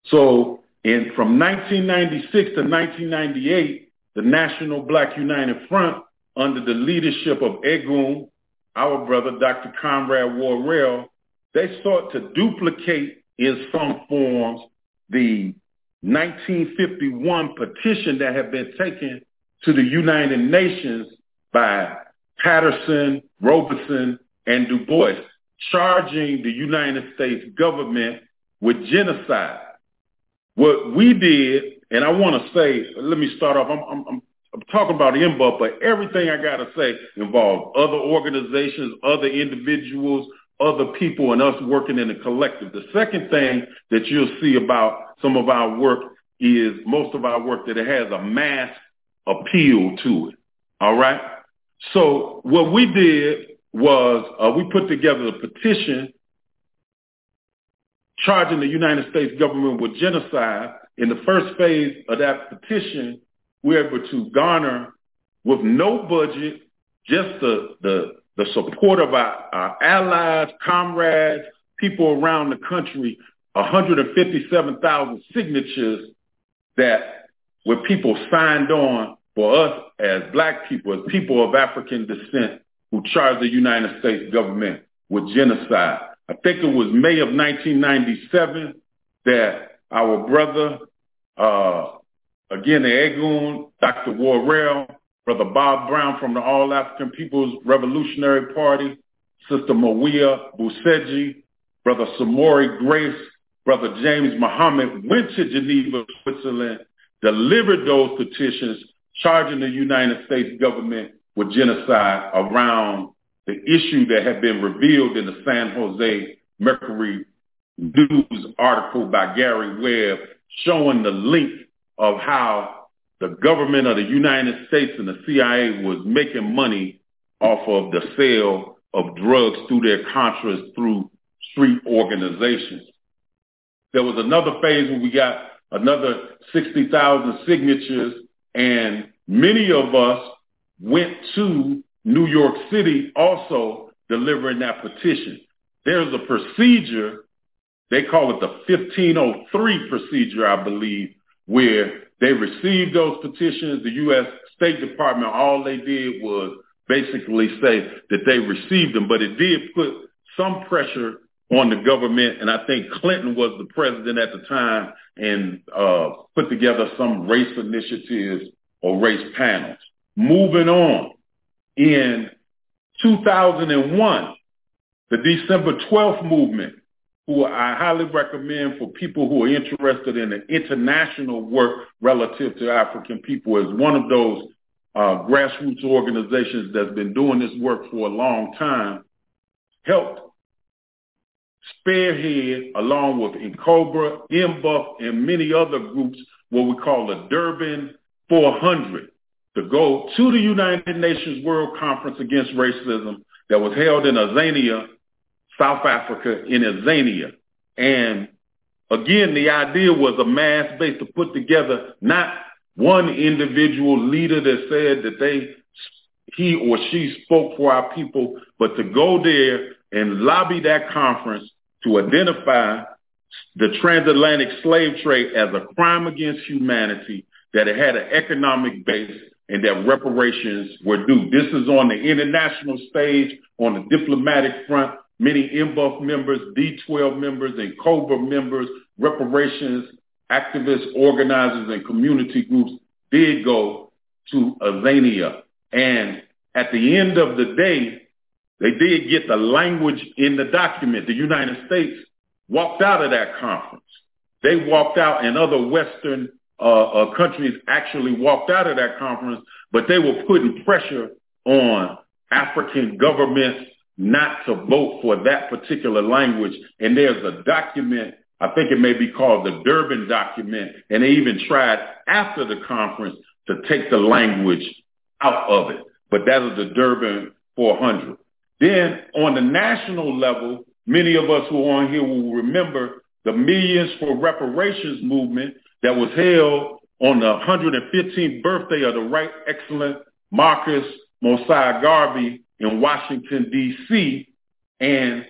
So in from 1996 to 1998, the National Black United Front, under the leadership of Egun, our brother, Dr. Conrad Worrill, they sought to duplicate in some forms the 1951 petition that had been taken to the United Nations by Patterson, Robeson, and Du Bois, charging the United States government with genocide. What we did, and I want to say, let me start off. I'm, I'm, I'm talking about NBUF, but everything I got to say involves other organizations, other individuals, other people, and us working in a collective. The second thing that you'll see about some of our work is most of our work that it has a mass appeal to it. All right. So what we did was uh, we put together a petition charging the United States government with genocide. In the first phase of that petition, we were able to garner with no budget, just the, the, the support of our, our allies, comrades, people around the country, 157,000 signatures that where people signed on for us as black people, as people of African descent who charged the United States government with genocide. I think it was May of 1997 that our brother, uh, again, the Egun, Dr. Worrill, Brother Bob Brown from the All African People's Revolutionary Party, Sister Mawia Buseji, Brother Samori Grace, Brother James Muhammad went to Geneva, Switzerland, delivered those petitions charging the United States government with genocide around the issue that had been revealed in the San Jose Mercury News article by Gary Webb showing the link of how the government of the United States and the CIA was making money off of the sale of drugs through their contras through street organizations. There was another phase where we got another 60,000 signatures and many of us went to New York City also delivering that petition. There's a procedure, they call it the 1503 procedure, I believe, where they received those petitions. The U.S. State Department, all they did was basically say that they received them, but it did put some pressure on the government, and I think Clinton was the president at the time and uh, put together some race initiatives or race panels. Moving on, in 2001, the December 12th movement, who I highly recommend for people who are interested in the international work relative to African people, is one of those uh, grassroots organizations that's been doing this work for a long time, helped spearhead along with N'COBRA, NBUF, and many other groups what we call the Durban 400 to go to the United Nations World Conference Against Racism that was held in Azania, South Africa, in Azania. And again, the idea was a mass base to put together not one individual leader that said that they he or she spoke for our people, but to go there and lobby that conference to identify the transatlantic slave trade as a crime against humanity, that it had an economic base, and that reparations were due. This is on the international stage, on the diplomatic front. Many NBUF members, D12 members, N'COBRA members, reparations activists, organizers, and community groups did go to Azania. And at the end of the day, they did get the language in the document. The United States walked out of that conference. They walked out and other Western uh, uh, countries actually walked out of that conference, but they were putting pressure on African governments not to vote for that particular language. And there's a document, I think it may be called the Durban document, and they even tried after the conference to take the language out of it. But that is the Durban 400. Then on the national level, many of us who are on here will remember the Millions for Reparations movement that was held on the 115th birthday of the Right Excellent Marcus Mosiah Garvey in Washington, D.C., and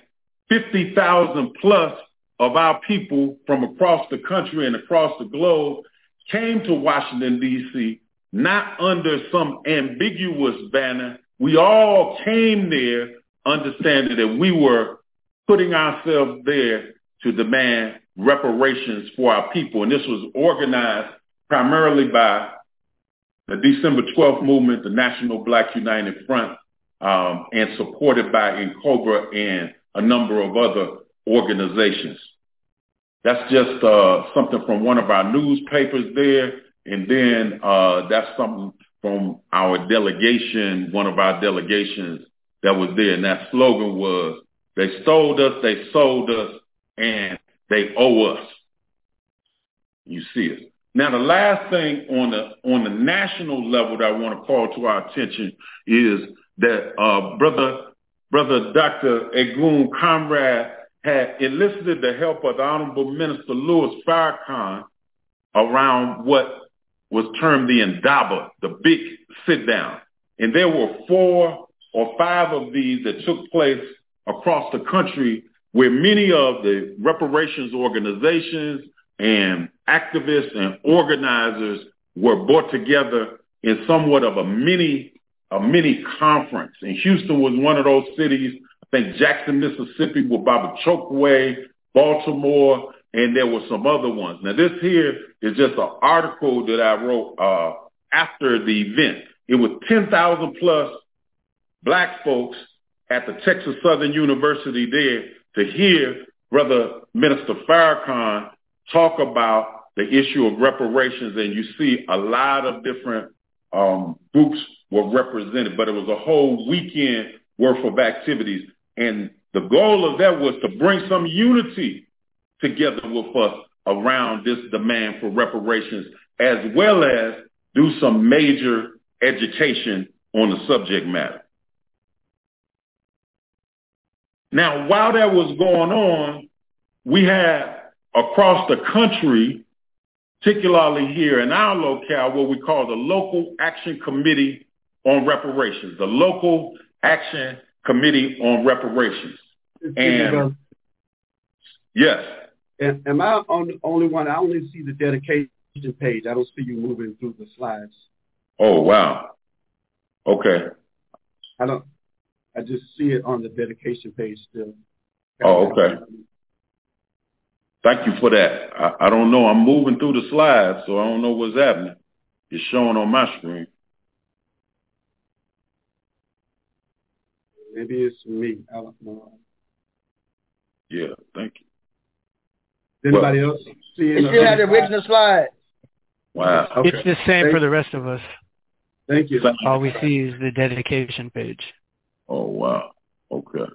50,000 plus of our people from across the country and across the globe came to Washington, D.C., not under some ambiguous banner. We all came there understanding that we were putting ourselves there to demand reparations for our people. And this was organized primarily by the December 12th movement, the National Black United Front, um, and supported by N'COBRA and a number of other organizations. That's just uh, something from one of our newspapers there. And then uh, that's something from our delegation, one of our delegations that was there. And that slogan was, they sold us, they sold us, and they owe us. You see it. Now, the last thing on the on the national level that I want to call to our attention is that uh, brother brother Dr. Egun Conrad had enlisted the help of the Honorable Minister Louis Farrakhan around what was termed the Indaba, the big sit down. And there were four or five of these that took place across the country where many of the reparations organizations and activists and organizers were brought together in somewhat of a mini a mini conference. And Houston was one of those cities. I think Jackson, Mississippi with Baba Chokwe, Baltimore, and there were some other ones. Now this here is just an article that I wrote uh, after the event. It was 10,000 plus black folks at the Texas Southern University there to hear Brother Minister Farrakhan talk about the issue of reparations, and you see a lot of different um, groups were represented, but it was a whole weekend worth of activities. And the goal of that was to bring some unity together with us around this demand for reparations, as well as do some major education on the subject matter. Now, while that was going on, we had across the country, particularly here in our locale, what we call the Local Action Committee on Reparations, the Local Action Committee on Reparations. And yes. And am I on the only one? I only see the dedication page. I don't see you moving through the slides. Oh wow. Okay. I don't. I just see it on the dedication page still. Oh, okay. Thank you for that. I, I don't know. I'm moving through the slides, so I don't know what's happening. It's showing on my screen. Maybe it's me. I don't know. Yeah, thank you. Anybody well, else see it? It still had the original slide. Wow. Okay. It's the same thank for the rest of us. Thank you. All we see is the dedication page. Oh wow. Okay.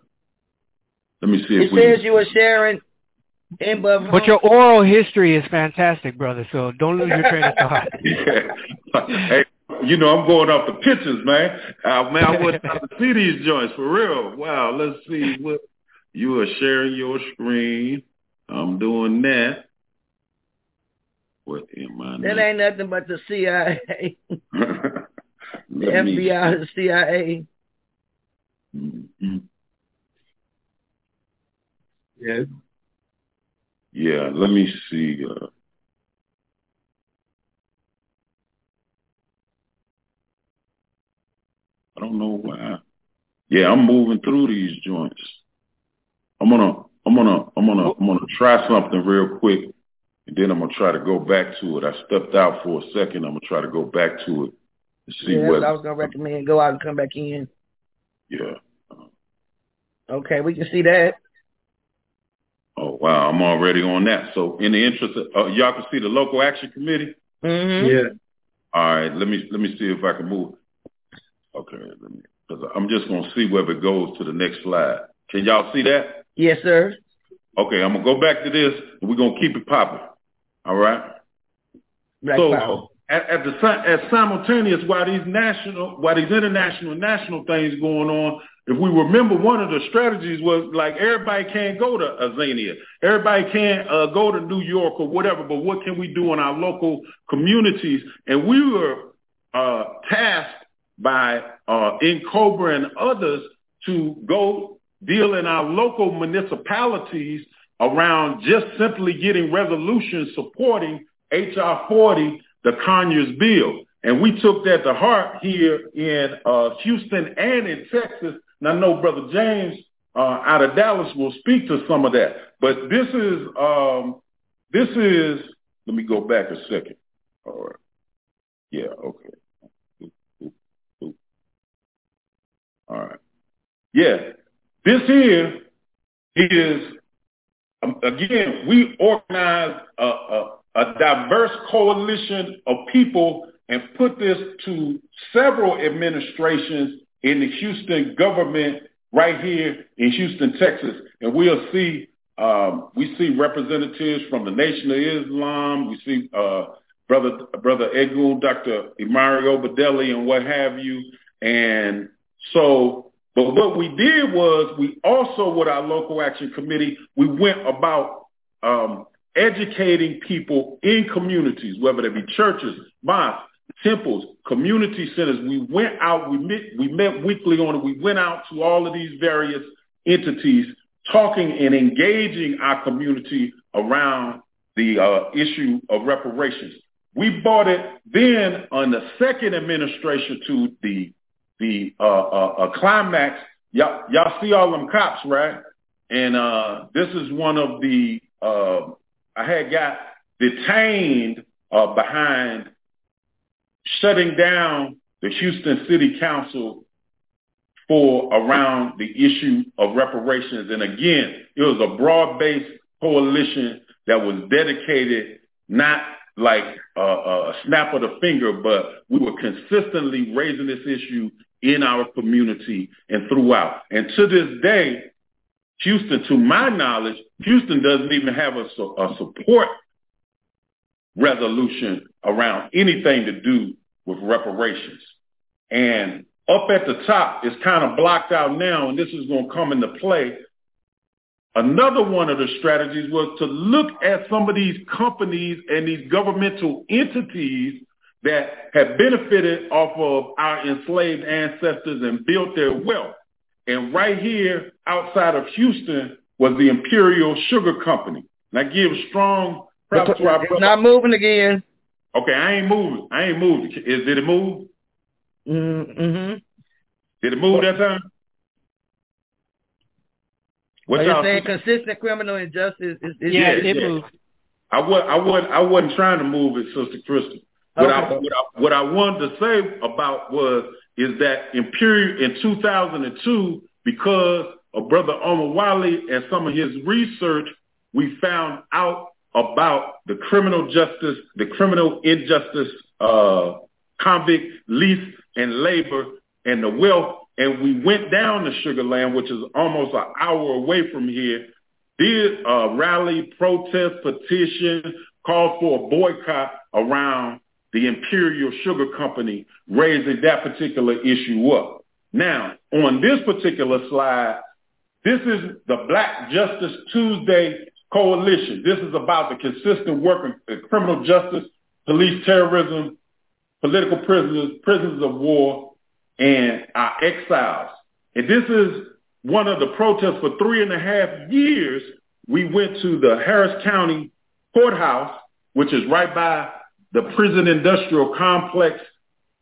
Let me see it if we. Says you were sharing. In but your oral history is fantastic, brother. So don't lose your train of thought. yeah. Hey, you know I'm going off the pictures, man. Uh, man, I want to see these joints for real. Wow. Let's see what you are sharing your screen. I'm doing that. What am I? That ain't nothing but the CIA. the Let me- FBI, the CIA. Mhm. Yes. Yeah, let me see. Uh, I don't know why. Yeah, I'm moving through these joints. I'm gonna, I'm gonna, I'm gonna, I'm gonna try something real quick, and then I'm gonna try to go back to it. I stepped out for a second. I'm gonna try to go back to it and see Yeah, what I was gonna recommend. Go out and come back in. Yeah. Okay, we can see that. Oh wow, I'm already on that. So in the interest of uh, y'all can see the local action committee. Mm-hmm. Yeah. All right, let me let me see if I can move. Okay, let me. Cause I'm just gonna see whether it goes to the next slide. Can y'all see that? Yes, sir. Okay, I'm gonna go back to this, and we're gonna keep it popping. All right. Black so power. At, at the as simultaneous while these national, while these international national things going on, if we remember, one of the strategies was like everybody can't go to Azania, everybody can't uh, go to New York or whatever, but what can we do in our local communities? And we were uh, tasked by uh, in Cobra and others to go deal in our local municipalities around just simply getting resolutions supporting HR 40, the Conyers bill. And we took that to heart here in uh, Houston and in Texas. And I know Brother James uh, out of Dallas will speak to some of that. But this is, um, this is, let me go back a second. All right. Yeah, okay. All right. Yeah. This here is, um, again, we organized a, a, a diverse coalition of people and put this to several administrations in the Houston government right here in Houston, Texas. And we'll see, um, we see representatives from the Nation of Islam. We see uh, Brother Brother Egun, Dr. Imari Obadele, and what have you. And so, but what we did was we also, with our local action committee, we went about um, educating people in communities, whether they be churches, mosques, temples, community centers. We went out, we met, we met weekly on it. We went out to all of these various entities, talking and engaging our community around the uh, issue of reparations. We brought it then on the second administration to the the uh, uh, uh, climax. Y'all, y'all see all them cops, right? And uh, this is one of the uh, I had got detained uh, behind shutting down the Houston City Council for around the issue of reparations. And again, it was a broad-based coalition that was dedicated not like a, a snap of the finger, but we were consistently raising this issue in our community and throughout. And to this day, Houston, to my knowledge, Houston doesn't even have a, a support resolution around anything to do with reparations. And up at the top, it's kind of blocked out now, and this is going to come into play. Another one of the strategies was to look at some of these companies and these governmental entities that have benefited off of our enslaved ancestors and built their wealth. And right here outside of Houston was the Imperial Sugar Company. And I give strong props to our It's brother. not moving again. Okay, I ain't moving. I ain't moving. Is did it move? Mm-hmm. Did it move that time? What Are you saying see? consistent criminal injustice is, is Yeah, it yeah. moved. I was I wasn't I wasn't trying to move it, Sister Krystal. What I, what I what I wanted to say about was is that in period in 2002, because of Brother Omar Wiley and some of his research, we found out about the criminal justice, the criminal injustice, uh, convict lease and labor and the wealth. And we went down to Sugar Land, which is almost an hour away from here, did a rally, protest, petition, called for a boycott around the Imperial Sugar Company, raising that particular issue up. Now, on this particular slide, this is the Black Justice Tuesday Coalition. This is about the consistent work of criminal justice, police terrorism, political prisoners, prisoners of war, and our exiles. And this is one of the protests for three and a half years. We went to the Harris County Courthouse, which is right by the prison industrial complex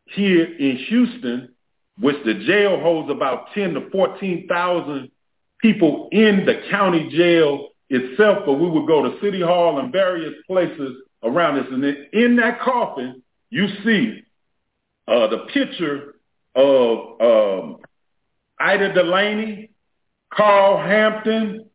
here in Houston, which the jail holds about 10 to 14,000 people in the county jail itself, but we would go to City Hall and various places around us. And in that coffin, you see uh, the picture of um, Ida Delaney, Carl Hampton,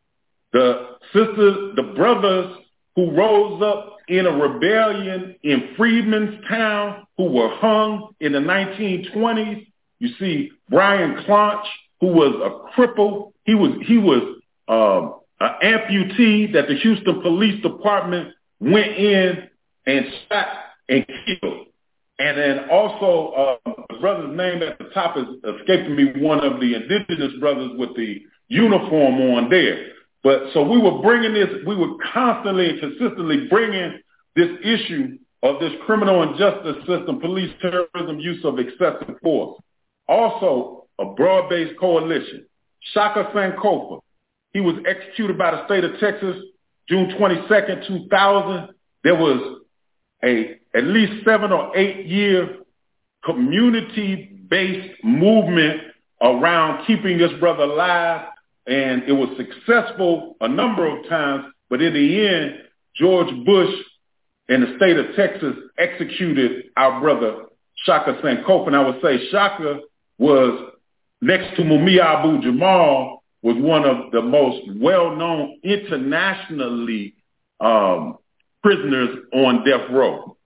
the sisters, the brothers who rose up in a rebellion in Freedman's Town who were hung in the 1920s. You see Brian Clonch, who was a cripple. He was he was um, an amputee that the Houston Police Department went in and shot and killed. And then also, uh, the brother's name at the top is escaping me, one of the indigenous brothers with the uniform on there. But so we were bringing this, we were constantly and consistently bringing this issue of this criminal injustice system, police terrorism, use of excessive force. Also, a broad-based coalition. Shaka Sankofa, he was executed by the state of Texas June 22nd, 2000. There was a at least seven or eight year community-based movement around keeping this brother alive, and it was successful a number of times. But in the end, George Bush and the state of Texas executed our brother Shaka Sankofa. And I would say Shaka was next to Mumia Abu Jamal was one of the most well-known internationally um, prisoners on death row.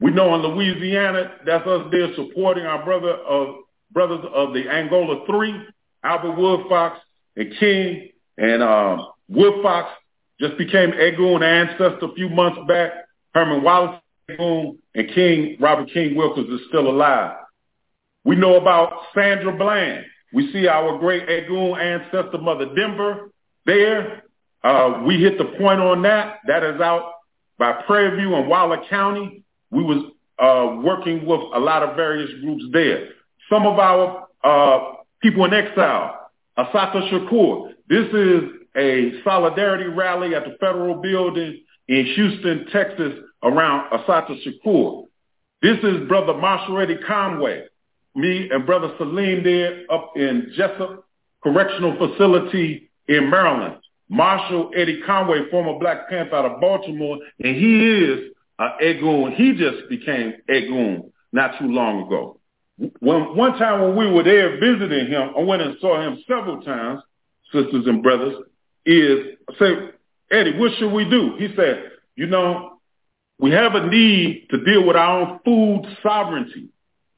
We know in Louisiana, that's us there supporting our brother of brothers of the Angola Three, Albert Woodfox and King, and um, Woodfox just became Egun ancestor a few months back. Herman Wallace Egun and King Robert King Wilkins is still alive. We know about Sandra Bland. We see our great Egun ancestor, Mother Denver, there. Uh, we hit the point on that. That is out by Prairie View and Waller County. We was uh, working with a lot of various groups there. Some of our uh, people in exile, Assata Shakur. This is a solidarity rally at the federal building in Houston, Texas, around Assata Shakur. This is Brother Marshall Eddie Conway me and Brother Salim there up in Jessup Correctional Facility in Maryland. Marshall Eddie Conway, former Black Panther out of Baltimore, and he is a Egun. He just became Egun not too long ago. When, one time when we were there visiting him, I went and saw him several times, sisters and brothers, is say, Eddie, what should we do? He said, you know, we have a need to deal with our own food sovereignty.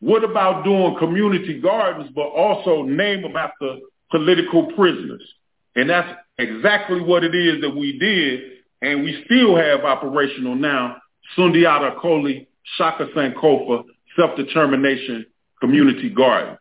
What about doing community gardens, but also name them after political prisoners? And that's exactly what it is that we did, and we still have operational now. Sundiata Acoli, Shaka Sankofa, Self-Determination Community Garden.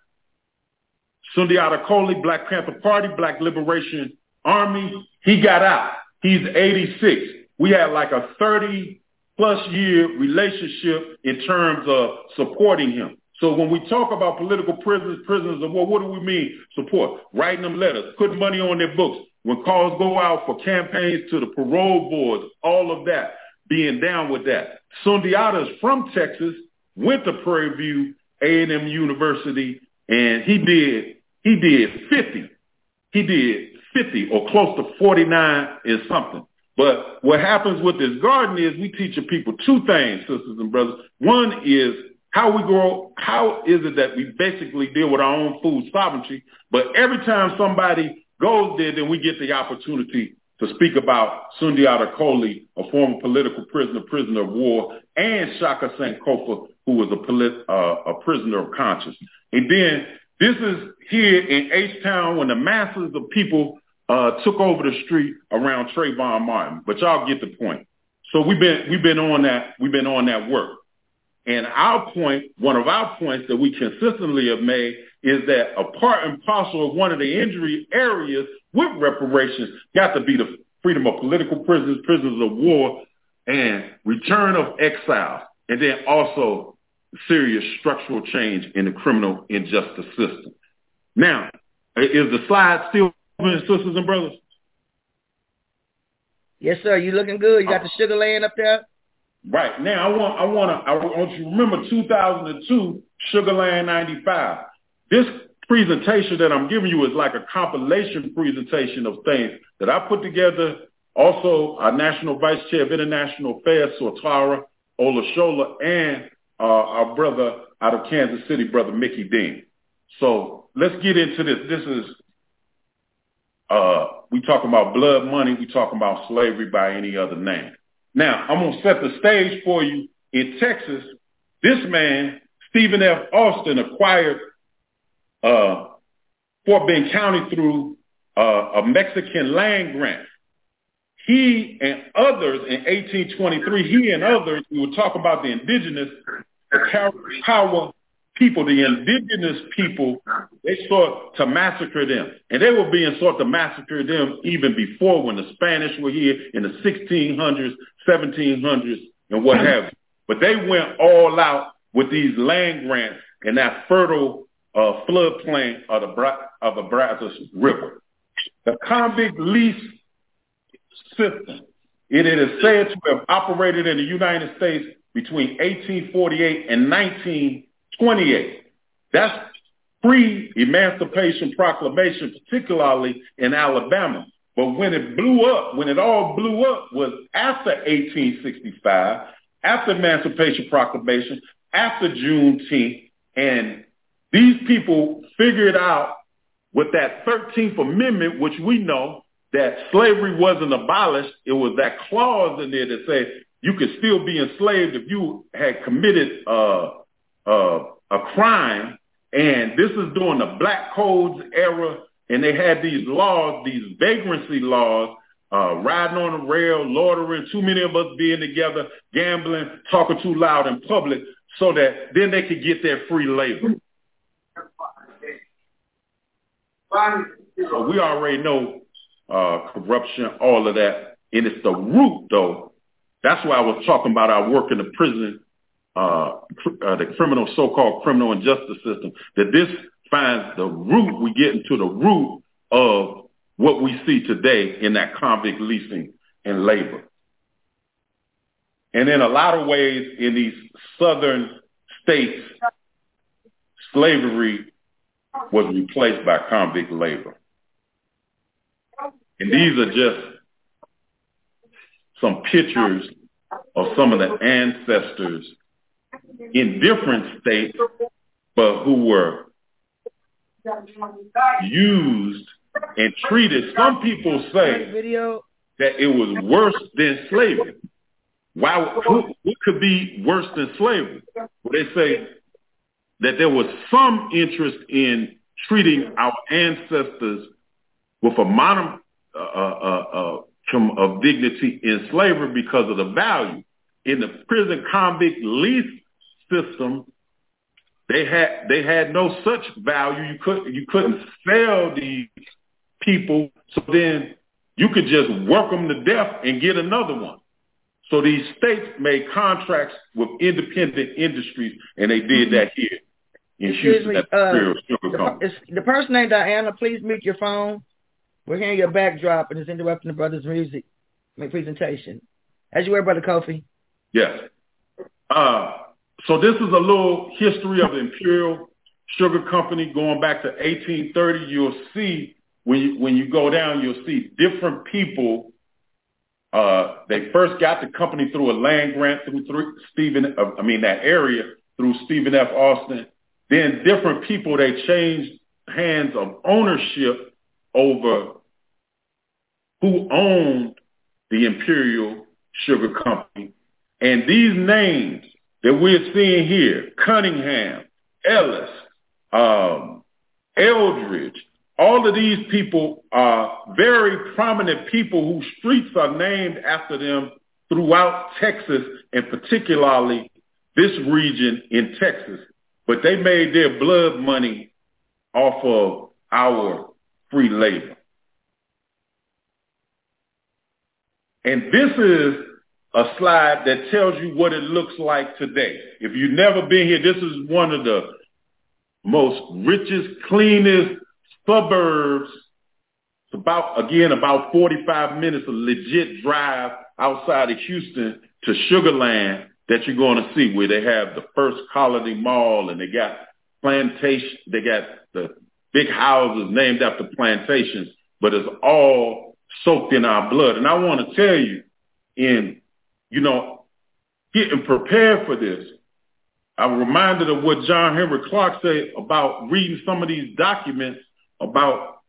Sundiata Acoli, Black Panther Party, Black Liberation Army, he got out. He's 86. We had like a 30 plus year relationship in terms of supporting him. So when we talk about political prisoners, prisoners of war, what do we mean? Support, writing them letters, putting money on their books. When calls go out for campaigns to the parole boards, all of that, being down with that. Sundiata is from Texas, went to Prairie View A&M University, and he did he did 50. He did 50 or close to 49 and something. But what happens with this garden is we teach people two things, sisters and brothers. One is how we grow, how is it that we basically deal with our own food sovereignty, but every time somebody goes there, then we get the opportunity to speak about Sundiata Acoli, a former political prisoner, prisoner of war, and Shaka Sankofa, who was a, polit, uh, a prisoner of conscience. And then this is here in H-Town when the masses of people uh, took over the street around Trayvon Martin. But y'all get the point. So we've been we've been on that we've been on that work. And our point, one of our points that we consistently have made is that a part and parcel of one of the injury areas with reparations got to be the freedom of political prisoners, prisoners of war, and return of exiles, and then also serious structural change in the criminal injustice system. Now, is the slide still moving, sisters and brothers? Yes, sir. You looking good. You got the uh-huh. sugar laying up there? Right. Now, I want I want to I want you to remember 2002 Sugarland 95. This presentation that I'm giving you is like a compilation presentation of things that I put together. Also, our National Vice Chair of International Affairs, Sortara Olashola, and uh, our brother out of Kansas City, Brother Mickey Dean. So let's get into this. This is, uh, we talking about blood money. We talking about slavery by any other name. Now, I'm to set the stage for you. In Texas, this man, Stephen F. Austin, acquired uh, Fort Bend County through uh, a Mexican land grant. He and others in 1823, he and others, we were talking about the indigenous power people, the indigenous people, they sought to massacre them. And they were being sought to massacre them even before when the Spanish were here in the 1600s, 1700s, and what have you. But they went all out with these land grants and that fertile uh, floodplain of the, Bra- of the Brazos River. The convict lease system, it is said to have operated in the United States between 1848 and 1928. That's pre-Emancipation Proclamation, particularly in Alabama. But when it blew up, when it all blew up was after 1865, after Emancipation Proclamation, after Juneteenth, and these people figured out with that 13th Amendment, which we know that slavery wasn't abolished, it was that clause in there that said you could still be enslaved if you had committed uh, uh, a crime. And this is during the Black Codes era, and they had these laws, these vagrancy laws, uh, riding on the rail, loitering, too many of us being together, gambling, talking too loud in public, so that then they could get their free labor. So we already know uh, corruption, all of that. And it's the root, though. That's why I was talking about our work in the prison, uh, uh, the criminal, so-called criminal injustice system, that this finds the root, we get into the root of what we see today in that convict leasing and labor. And in a lot of ways in these southern states, slavery was replaced by convict labor. And these are just some pictures of some of the ancestors in different states, but who were used and treated. Some people say that it was worse than slavery. Why? What could be worse than slavery? Well, they say that there was some interest in treating our ancestors with a modern uh, uh, uh, of dignity in slavery because of the value. In the prison convict lease system, they had they had no such value. You could you couldn't sell these people, so then you could just work them to death and get another one. So these states made contracts with independent industries, and they did that here in Houston at the uh, the, the person named Diana, please mute your phone. We're hearing your backdrop, and it's interrupting the brother's music presentation. As you were, Brother Kofi. Yes. Uh, so this is a little history of the Imperial Sugar Company going back to 1830. You'll see when you, when you go down, you'll see different people. Uh, they first got the company through a land grant through, through Stephen, uh, I mean that area through Stephen F. Austin. Then different people they changed hands of ownership over who owned the Imperial Sugar Company. And these names that we're seeing here, Cunningham, Ellis, um, Eldridge, all of these people are very prominent people whose streets are named after them throughout Texas and particularly this region in Texas. But they made their blood money off of our free labor. And this is a slide that tells you what it looks like today. If you've never been here, this is one of the most richest, cleanest suburbs. It's about, again, about 45 minutes, of legit drive outside of Houston to Sugarland that you're going to see where they have the first colony mall and they got plantation, they got the big houses named after plantations, but it's all soaked in our blood. And I want to tell you, in, you know, getting prepared for this, I'm reminded of what John Henry Clarke said about reading some of these documents about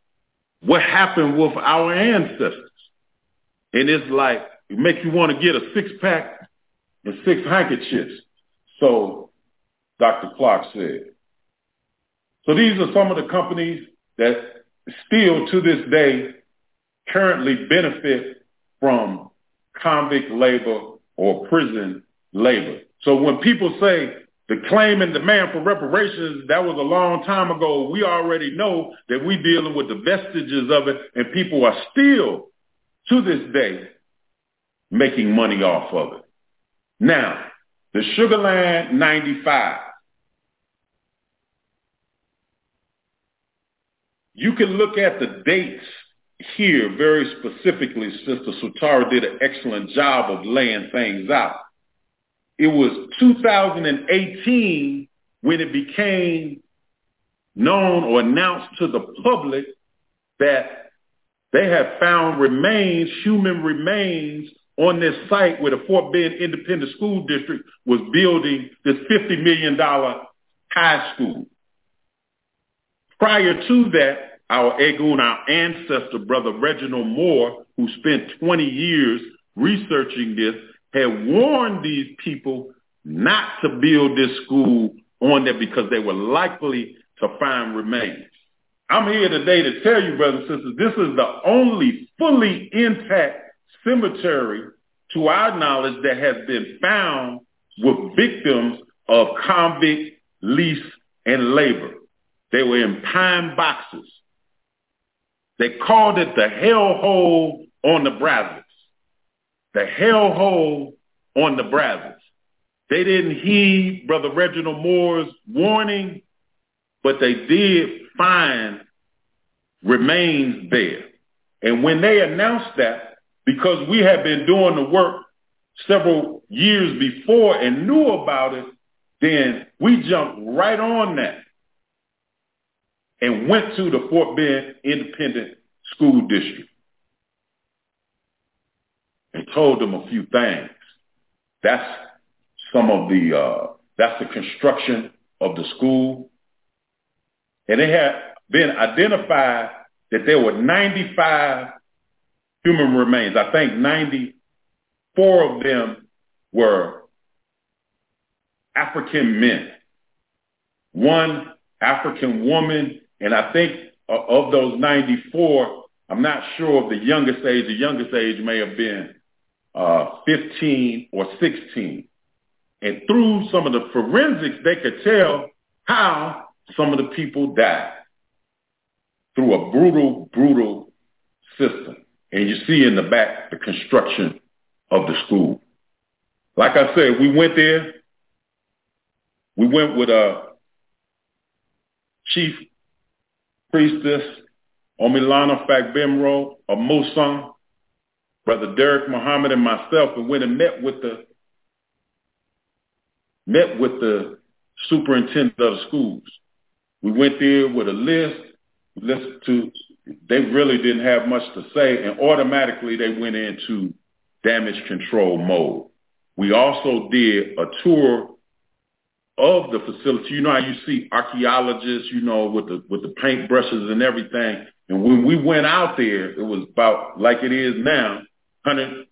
what happened with our ancestors. And it's like, it makes you want to get a six pack and six handkerchiefs. So Dr. Clarke said. So these are some of the companies that still to this day currently benefit from convict labor or prison labor. So when people say the claim and demand for reparations, that was a long time ago. We already know that we're dealing with the vestiges of it and people are still, to this day, making money off of it. Now, the Sugarland 95. You can look at the dates here very specifically. Sister Sutara did an excellent job of laying things out. It was 2018 when it became known or announced to the public that they had found remains, human remains on this site where the Fort Bend Independent School District was building this $50 million high school. Prior to that, our Egun, our ancestor, brother Reginald Moore, who spent 20 years researching this, had warned these people not to build this school on there because they were likely to find remains. I'm here today to tell you, brothers and sisters, this is the only fully intact cemetery, to our knowledge, that has been found with victims of convict lease and labor. They were in pine boxes. They called it the hellhole on the Brazos. The hellhole on the Brazos. They didn't heed Brother Reginald Moore's warning, but they did find remains there. And when they announced that, because we had been doing the work several years before and knew about it, then we jumped right on that and went to the Fort Bend Independent School District and told them a few things. That's some of the, uh, that's the construction of the school. And it had been identified that there were 95 human remains. I think 94 of them were African men, one African woman, and I think of those 94, I'm not sure of the youngest age. The youngest age may have been uh, 15 or 16. And through some of the forensics, they could tell how some of the people died through a brutal, brutal system. And you see in the back the construction of the school. Like I said, we went there. We went with a chief priestess, Omilana Fagbimro, a Musang, Brother Derek Muhammad and myself, and went and met with the met with the superintendent of the schools. We went there with a list, listened to, they really didn't have much to say, and automatically they went into damage control mode. We also did a tour of the facility. You know how you see archaeologists, you know, with the with the paint brushes and everything. And when we went out there, it was about like it is now, hundred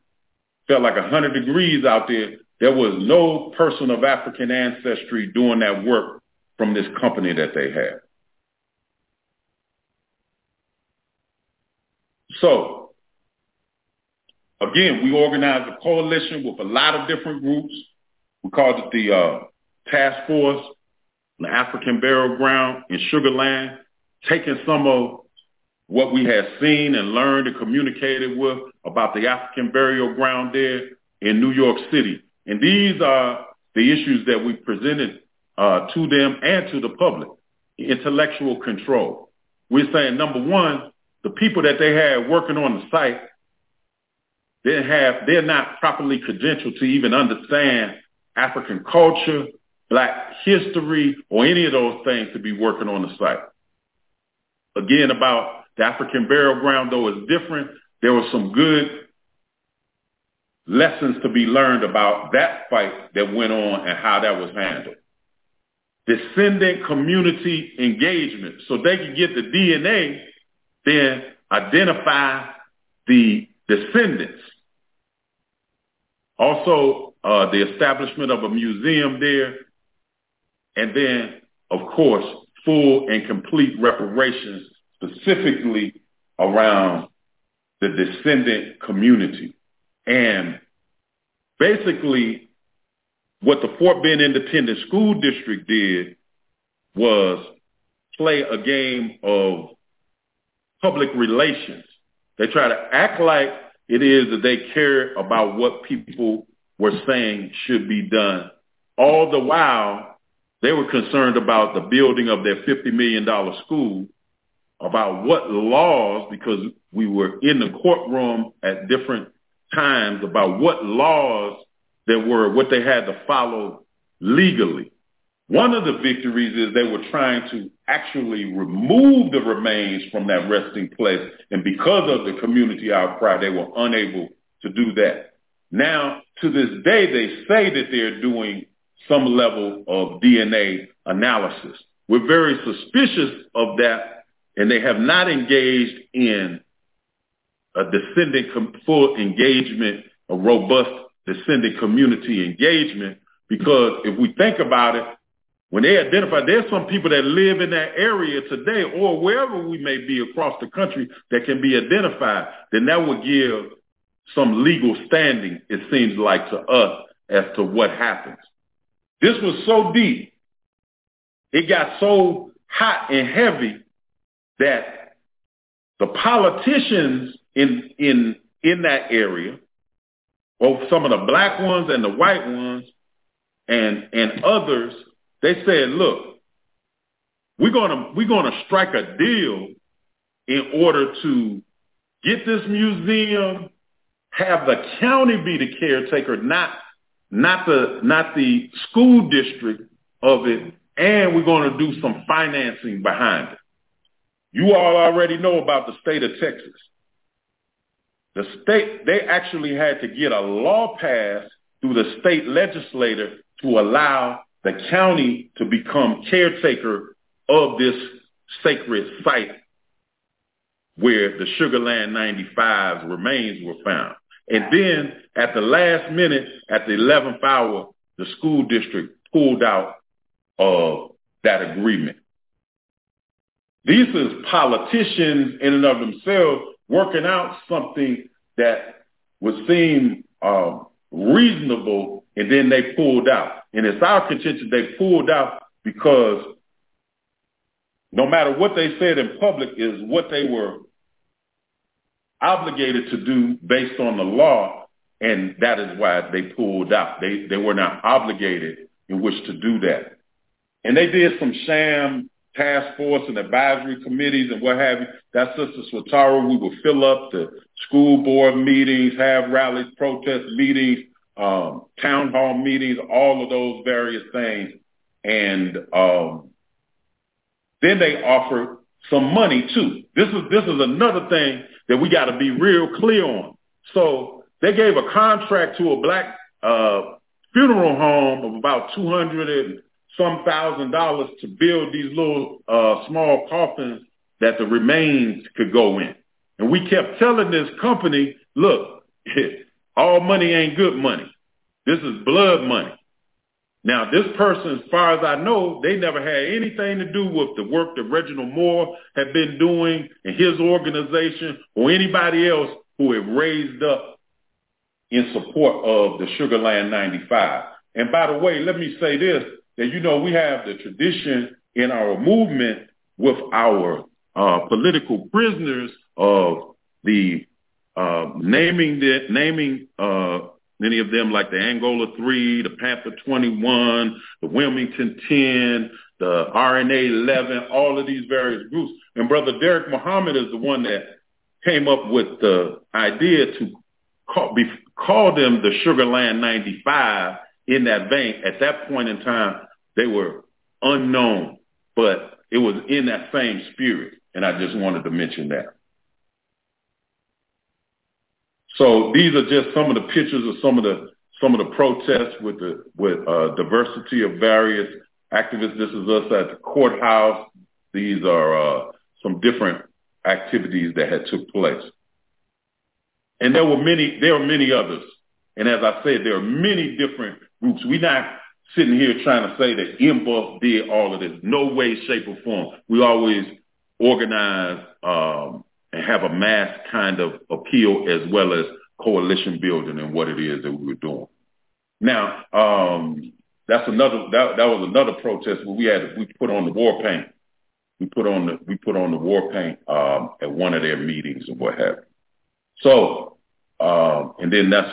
felt like a hundred degrees out there. There was no person of African ancestry doing that work from this company that they had. So, again, we organized a coalition with a lot of different groups. We called it the uh, Task Force, the African Burial Ground in Sugar Land, taking some of what we had seen and learned and communicated with about the African burial ground there in New York City. And these are the issues that we presented uh, to them and to the public. Intellectual control. We're saying, number one, the people that they had working on the site, they have, they're not properly credentialed to even understand African culture, black history, or any of those things to be working on the site. Again, about the African burial ground, though, is different. There were some good lessons to be learned about that fight that went on and how that was handled. Descendant community engagement. So they could get the DNA, then identify the descendants. Also, uh, the establishment of a museum there. And then, of course, full and complete reparations specifically around the descendant community. And basically, what the Fort Bend Independent School District did was play a game of public relations. They try to act like it is that they care about what people were saying should be done. All the while, they were concerned about the building of their $50 million school, about what laws, because we were in the courtroom at different times about what laws there were, what they had to follow legally. One of the victories is they were trying to actually remove the remains from that resting place. And because of the community outcry, they were unable to do that. Now, to this day, they say that they're doing some level of DNA analysis. We're very suspicious of that, and they have not engaged in a descendant full engagement, a robust descendant community engagement, because if we think about it, when they identify, there's some people that live in that area today or wherever we may be across the country that can be identified, then that would give some legal standing, it seems like to us, as to what happens. This was so deep. It got so hot and heavy that the politicians in in in that area, both some of the black ones and the white ones, and and others, they said, look, we're gonna we're gonna strike a deal in order to get this museum, have the county be the caretaker, not not the not the school district of it, and we're going to do some financing behind it. You all already know about the state of Texas. The state, they actually had to get a law passed through the state legislator to allow the county to become caretaker of this sacred site where the Sugarland 95's remains were found. And then at the last minute, at the 11th hour, the school district pulled out of that agreement. These is politicians in and of themselves working out something that would seem um, reasonable, and then they pulled out. And it's our contention they pulled out because no matter what they said in public is what they were obligated to do based on the law, and that is why they pulled out. They they were not obligated in which to do that. And they did some sham task force and advisory committees and what have you. That's Sister Swatara. We will fill up the school board meetings, have rallies, protest meetings, um, town hall meetings, all of those various things. And um, then they offer some money too. This is this is another thing that we got to be real clear on. So they gave a contract to a black uh, funeral home of about two hundred and some thousand dollars to build these little uh, small coffins that the remains could go in. And we kept telling this company, look, all money ain't good money. This is blood money. Now, this person, as far as I know, they never had anything to do with the work that Reginald Moore had been doing in his organization or anybody else who had raised up in support of the Sugarland 95. And by the way, let me say this that, you know, we have the tradition in our movement with our uh, political prisoners of the uh, naming the, naming uh, many of them like the Angola 3, the Panther 21, the Wilmington 10, the RNA 11, all of these various groups. And Brother Derek Muhammad is the one that came up with the idea to call, be, call them the Sugarland 95 in that vein. At that point in time, they were unknown, but it was in that same spirit. And I just wanted to mention that. So these are just some of the pictures of some of the some of the protests with the with uh, diversity of various activists. This is us at the courthouse. These are uh, some different activities that had took place, and there were many. There were many others. And as I said, there are many different groups. We're not sitting here trying to say that NBUF did all of this. No way, shape, or form. We always organize um, and have a mass kind of appeal as well as coalition building and what it is that we were doing. Now, um, that's another that, that was another protest where we had we put on the war paint. We put on the we put on the war paint um, at one of their meetings and what have you. So, um, and then that's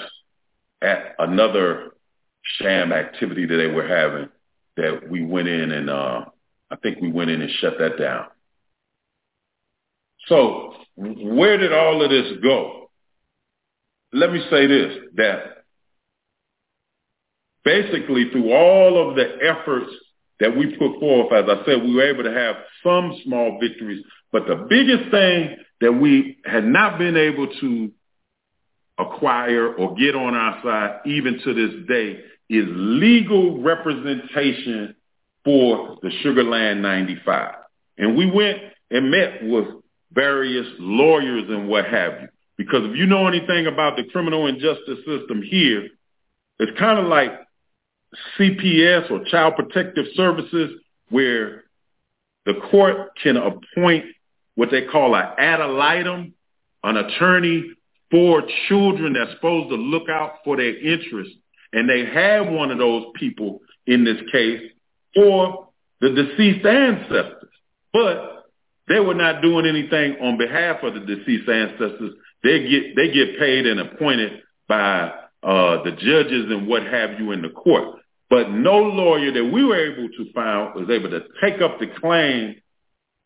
at another sham activity that they were having that we went in and uh, I think we went in and shut that down. So where did all of this go? Let me say this, that basically through all of the efforts that we put forth, as I said, we were able to have some small victories, but the biggest thing that we had not been able to acquire or get on our side, even to this day, is legal representation for the Sugarland 95. And we went and met with various lawyers and what have you. Because if you know anything about the criminal and justice system here, it's kind of like CPS or Child Protective Services where the court can appoint what they call an ad litem, an attorney for children that's supposed to look out for their interests. And they have one of those people in this case for the deceased ancestors. But they were not doing anything on behalf of the deceased ancestors. They get they get paid and appointed by uh, the judges and what have you in the court. But no lawyer that we were able to find was able to take up the claim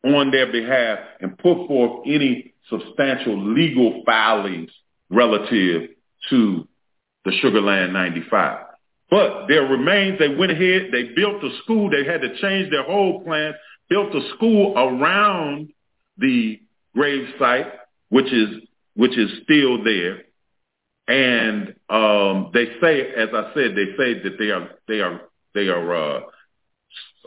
on their behalf and put forth any substantial legal filings relative to the Sugarland 95. But there remains, they went ahead, they built a school, they had to change their whole plans built a school around the grave site, which is which is still there. And um, they say, as I said, they say that they are they are they are uh,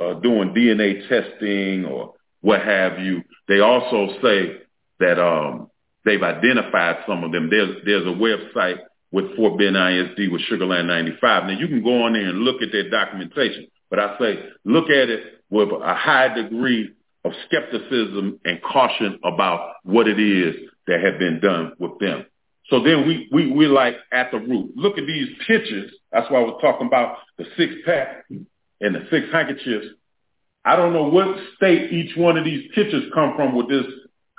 uh, doing DNA testing or what have you. They also say that um, they've identified some of them. There's there's a website with Fort Bend ISD with Sugarland 95. Now you can go on there and look at their documentation. But I say look at it with a high degree of skepticism and caution about what it is that had been done with them. So then we, we, we're like at the root. Look at these pictures. That's why I was talking about the six pack and the six handkerchiefs. I don't know what state each one of these pictures come from with this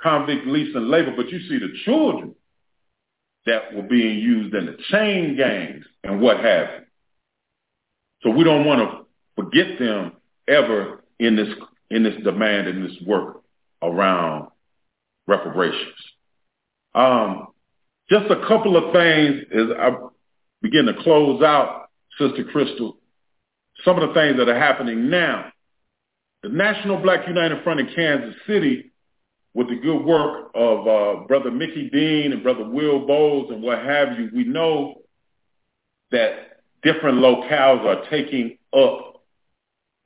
convict lease and labor, but you see the children that were being used in the chain gangs and what have you. So we don't want to forget them ever in this in this demand and this work around reparations. Um, just a couple of things as I begin to close out, Sister Krystal. Some of the things that are happening now. The National Black United Front in Kansas City, with the good work of uh, Brother Mickey Dean and Brother Will Bowles and what have you, we know that different locales are taking up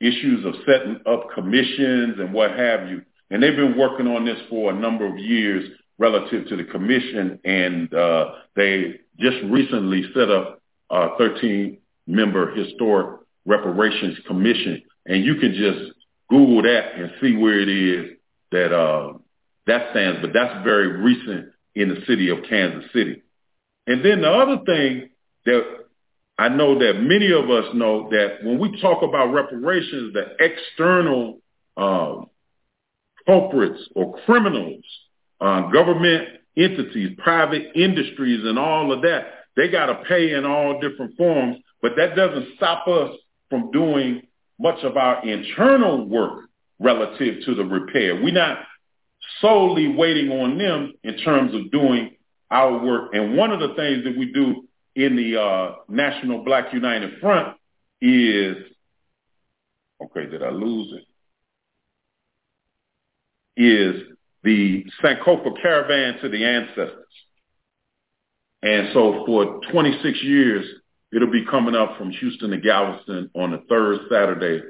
issues of setting up commissions and what have you. And they've been working on this for a number of years relative to the commission, and uh, they just recently set up a 13-member historic reparations commission. And you can just Google that and see where it is that uh, that stands. But that's very recent in the city of Kansas City. And then the other thing that I know that many of us know that when we talk about reparations, the external um, culprits or criminals, uh, government entities, private industries and all of that. They got to pay in all different forms, but that doesn't stop us from doing much of our internal work relative to the repair. We're not solely waiting on them in terms of doing our work. And one of the things that we do in the uh, National Black United Front is, okay, did I lose it? Is the Sankofa Caravan to the Ancestors. And so for 26 years, it'll be coming up from Houston to Galveston on the third Saturday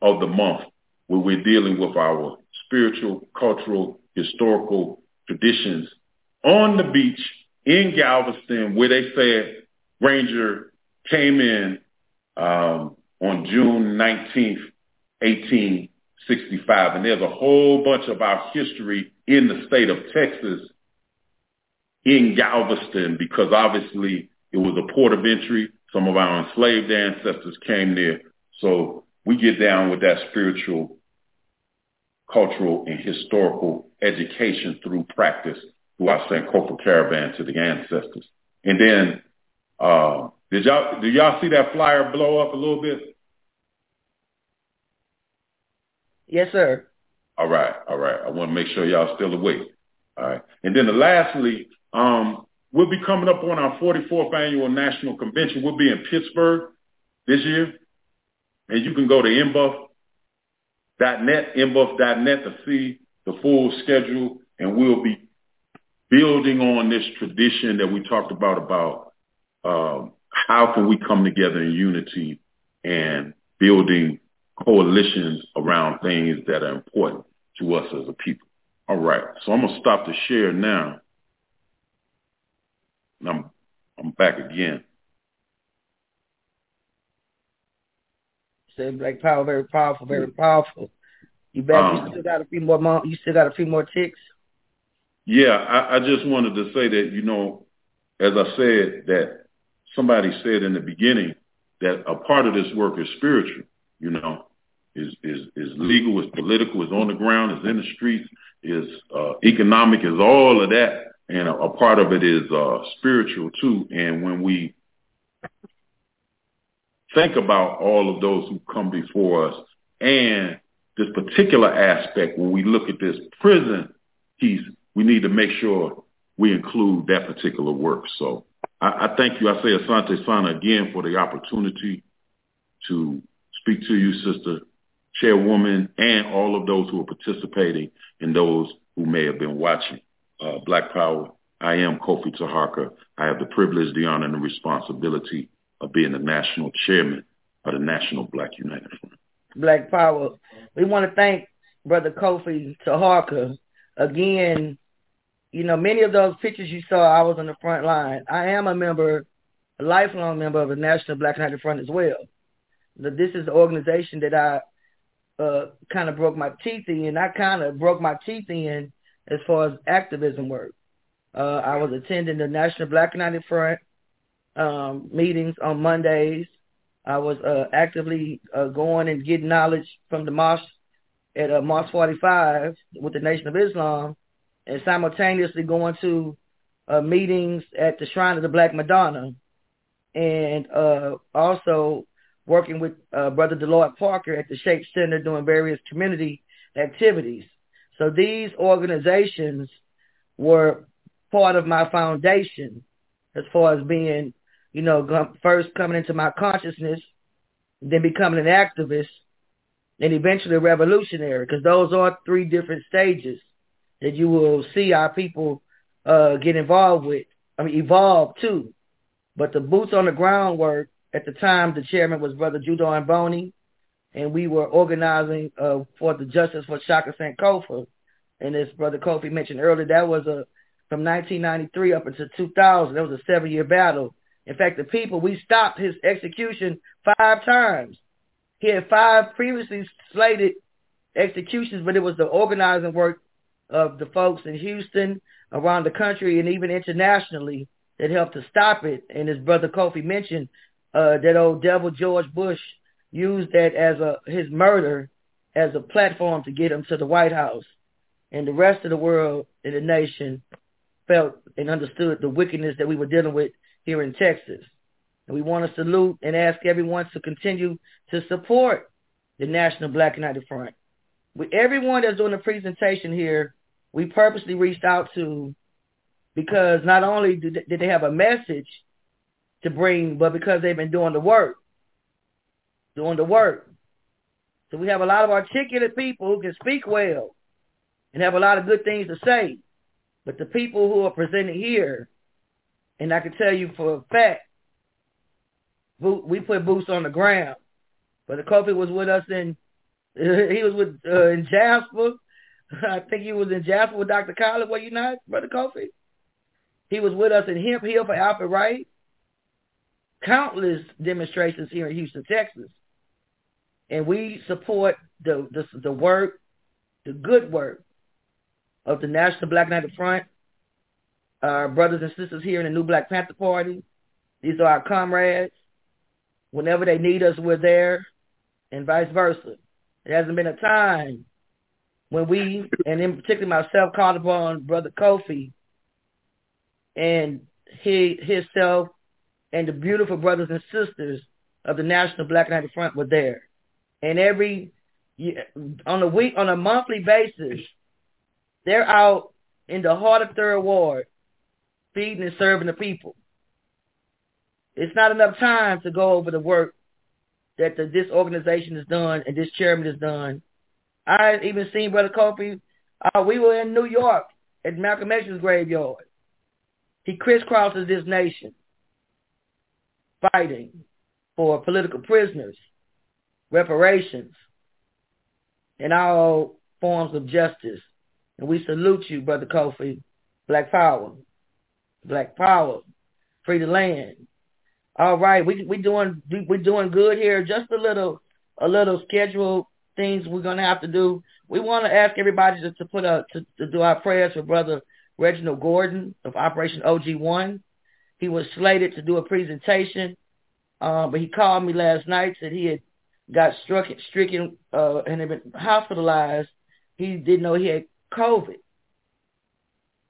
of the month where we're dealing with our spiritual, cultural, historical traditions on the beach in Galveston where they said Ranger came in um, on June 19th, 1865. And there's a whole bunch of our history in the state of Texas in Galveston because obviously it was a port of entry. Some of our enslaved ancestors came there. So we get down with that spiritual, cultural, and historical education through practice through our Sankofa Caravan to the ancestors. And then, uh, did y'all, did y'all see that flyer blow up a little bit? Yes, sir. All right, all right. I want to make sure y'all still awake. All right. And then the lastly, um, we'll be coming up on our 44th annual national convention. We'll be in Pittsburgh this year. And you can go to mbuff.net, mbuff.net to see the full schedule. And we'll be building on this tradition that we talked about, about um, how can we come together in unity and building coalitions around things that are important to us as a people. All right. So I'm going to stop the share now. And I'm, I'm back again. Said Black Power, very powerful, very powerful. You back? Um, you still got a few more. Mom, you still got a few more ticks. Yeah, I, I just wanted to say that you know, as I said, that somebody said in the beginning that a part of this work is spiritual. You know, is is is legal, is political, is on the ground, is in the streets, is uh, economic, is all of that, and a, a part of it is uh, spiritual too. And when we think about all of those who come before us and this particular aspect, when we look at this prison piece, we need to make sure we include that particular work. So I, I thank you. I say Asante Sana again for the opportunity to speak to you, Sister Chairwoman, and all of those who are participating and those who may have been watching. Uh, Black Power, I am Kofi Taharka. I have the privilege, the honor, and the responsibility of being the national chairman of the National Black United Front. Black Power. We want to thank Brother Kofi Taharka again. You know, many of those pictures you saw, I was on the front line. I am a member, a lifelong member of the National Black United Front as well. This is the organization that I uh, kind of broke my teeth in. I kind of broke my teeth in as far as activism work. Uh, I was attending the National Black United Front um, meetings on Mondays. I was uh, actively uh, going and getting knowledge from the mosque at uh, Mosque 45 with the Nation of Islam, and simultaneously going to uh, meetings at the Shrine of the Black Madonna, and uh, also working with uh, Brother Deloyd Parker at the Shape Center doing various community activities. So these organizations were part of my foundation as far as being, you know, first coming into my consciousness, then becoming an activist, and eventually a revolutionary, because those are three different stages that you will see our people uh, get involved with, I mean, evolve too. But the boots on the ground work at the time, the chairman was Brother Jew Don Boney, and we were organizing uh, for the justice for Shaka Sankofa. And as Brother Kofi mentioned earlier, that was a from 1993 up until 2000. That was a seven-year battle. In fact, the people we stopped his execution five times. He had five previously slated executions, but it was the organizing work of the folks in Houston, around the country, and even internationally that helped to stop it. And as Brother Kofi mentioned, uh, that old devil George Bush used that as a his murder as a platform to get him to the White House, and the rest of the world and the nation felt and understood the wickedness that we were dealing with here in Texas. And we want to salute and ask everyone to continue to support the National Black United Front. With everyone that's doing the presentation here, we purposely reached out to because not only did they have a message to bring, but because they've been doing the work, doing the work. So we have a lot of articulate people who can speak well and have a lot of good things to say. But the people who are presented here, and I can tell you for a fact, we put boots on the ground. Brother Kofi was with us in, he was with uh, in Jasper. I think he was in Jasper with Dr. Collins, were you not, Brother Kofi? He was with us in Hemphill for Alfred Wright. Countless demonstrations here in Houston, Texas. And we support the, the, the work, the good work of the National Black United Front, our brothers and sisters here in the New Black Panther Party. These are our comrades. Whenever they need us, we're there, and vice versa. There hasn't been a time when we, and in particular myself, called upon Brother Kofi and he, himself and the beautiful brothers and sisters of the National Black United Front were there. And every on a week, on a monthly basis, they're out in the heart of Third Ward, feeding and serving the people. It's not enough time to go over the work that the, this organization has done and this chairman has done. I even seen Brother Kofi. Uh, we were in New York at Malcolm X's graveyard. He crisscrosses this nation, fighting for political prisoners, reparations, and all forms of justice. And we salute you, Brother Kofi. Black Power. Black Power. Free the land. All right, we we doing we doing good here. Just a little a little scheduled things we're gonna have to do. We want to ask everybody to, to put a to, to do our prayers for Brother Reginald Gordon of Operation OG One. He was slated to do a presentation, uh, but he called me last night said he had got struck stricken uh, and had been hospitalized. He didn't know he had COVID.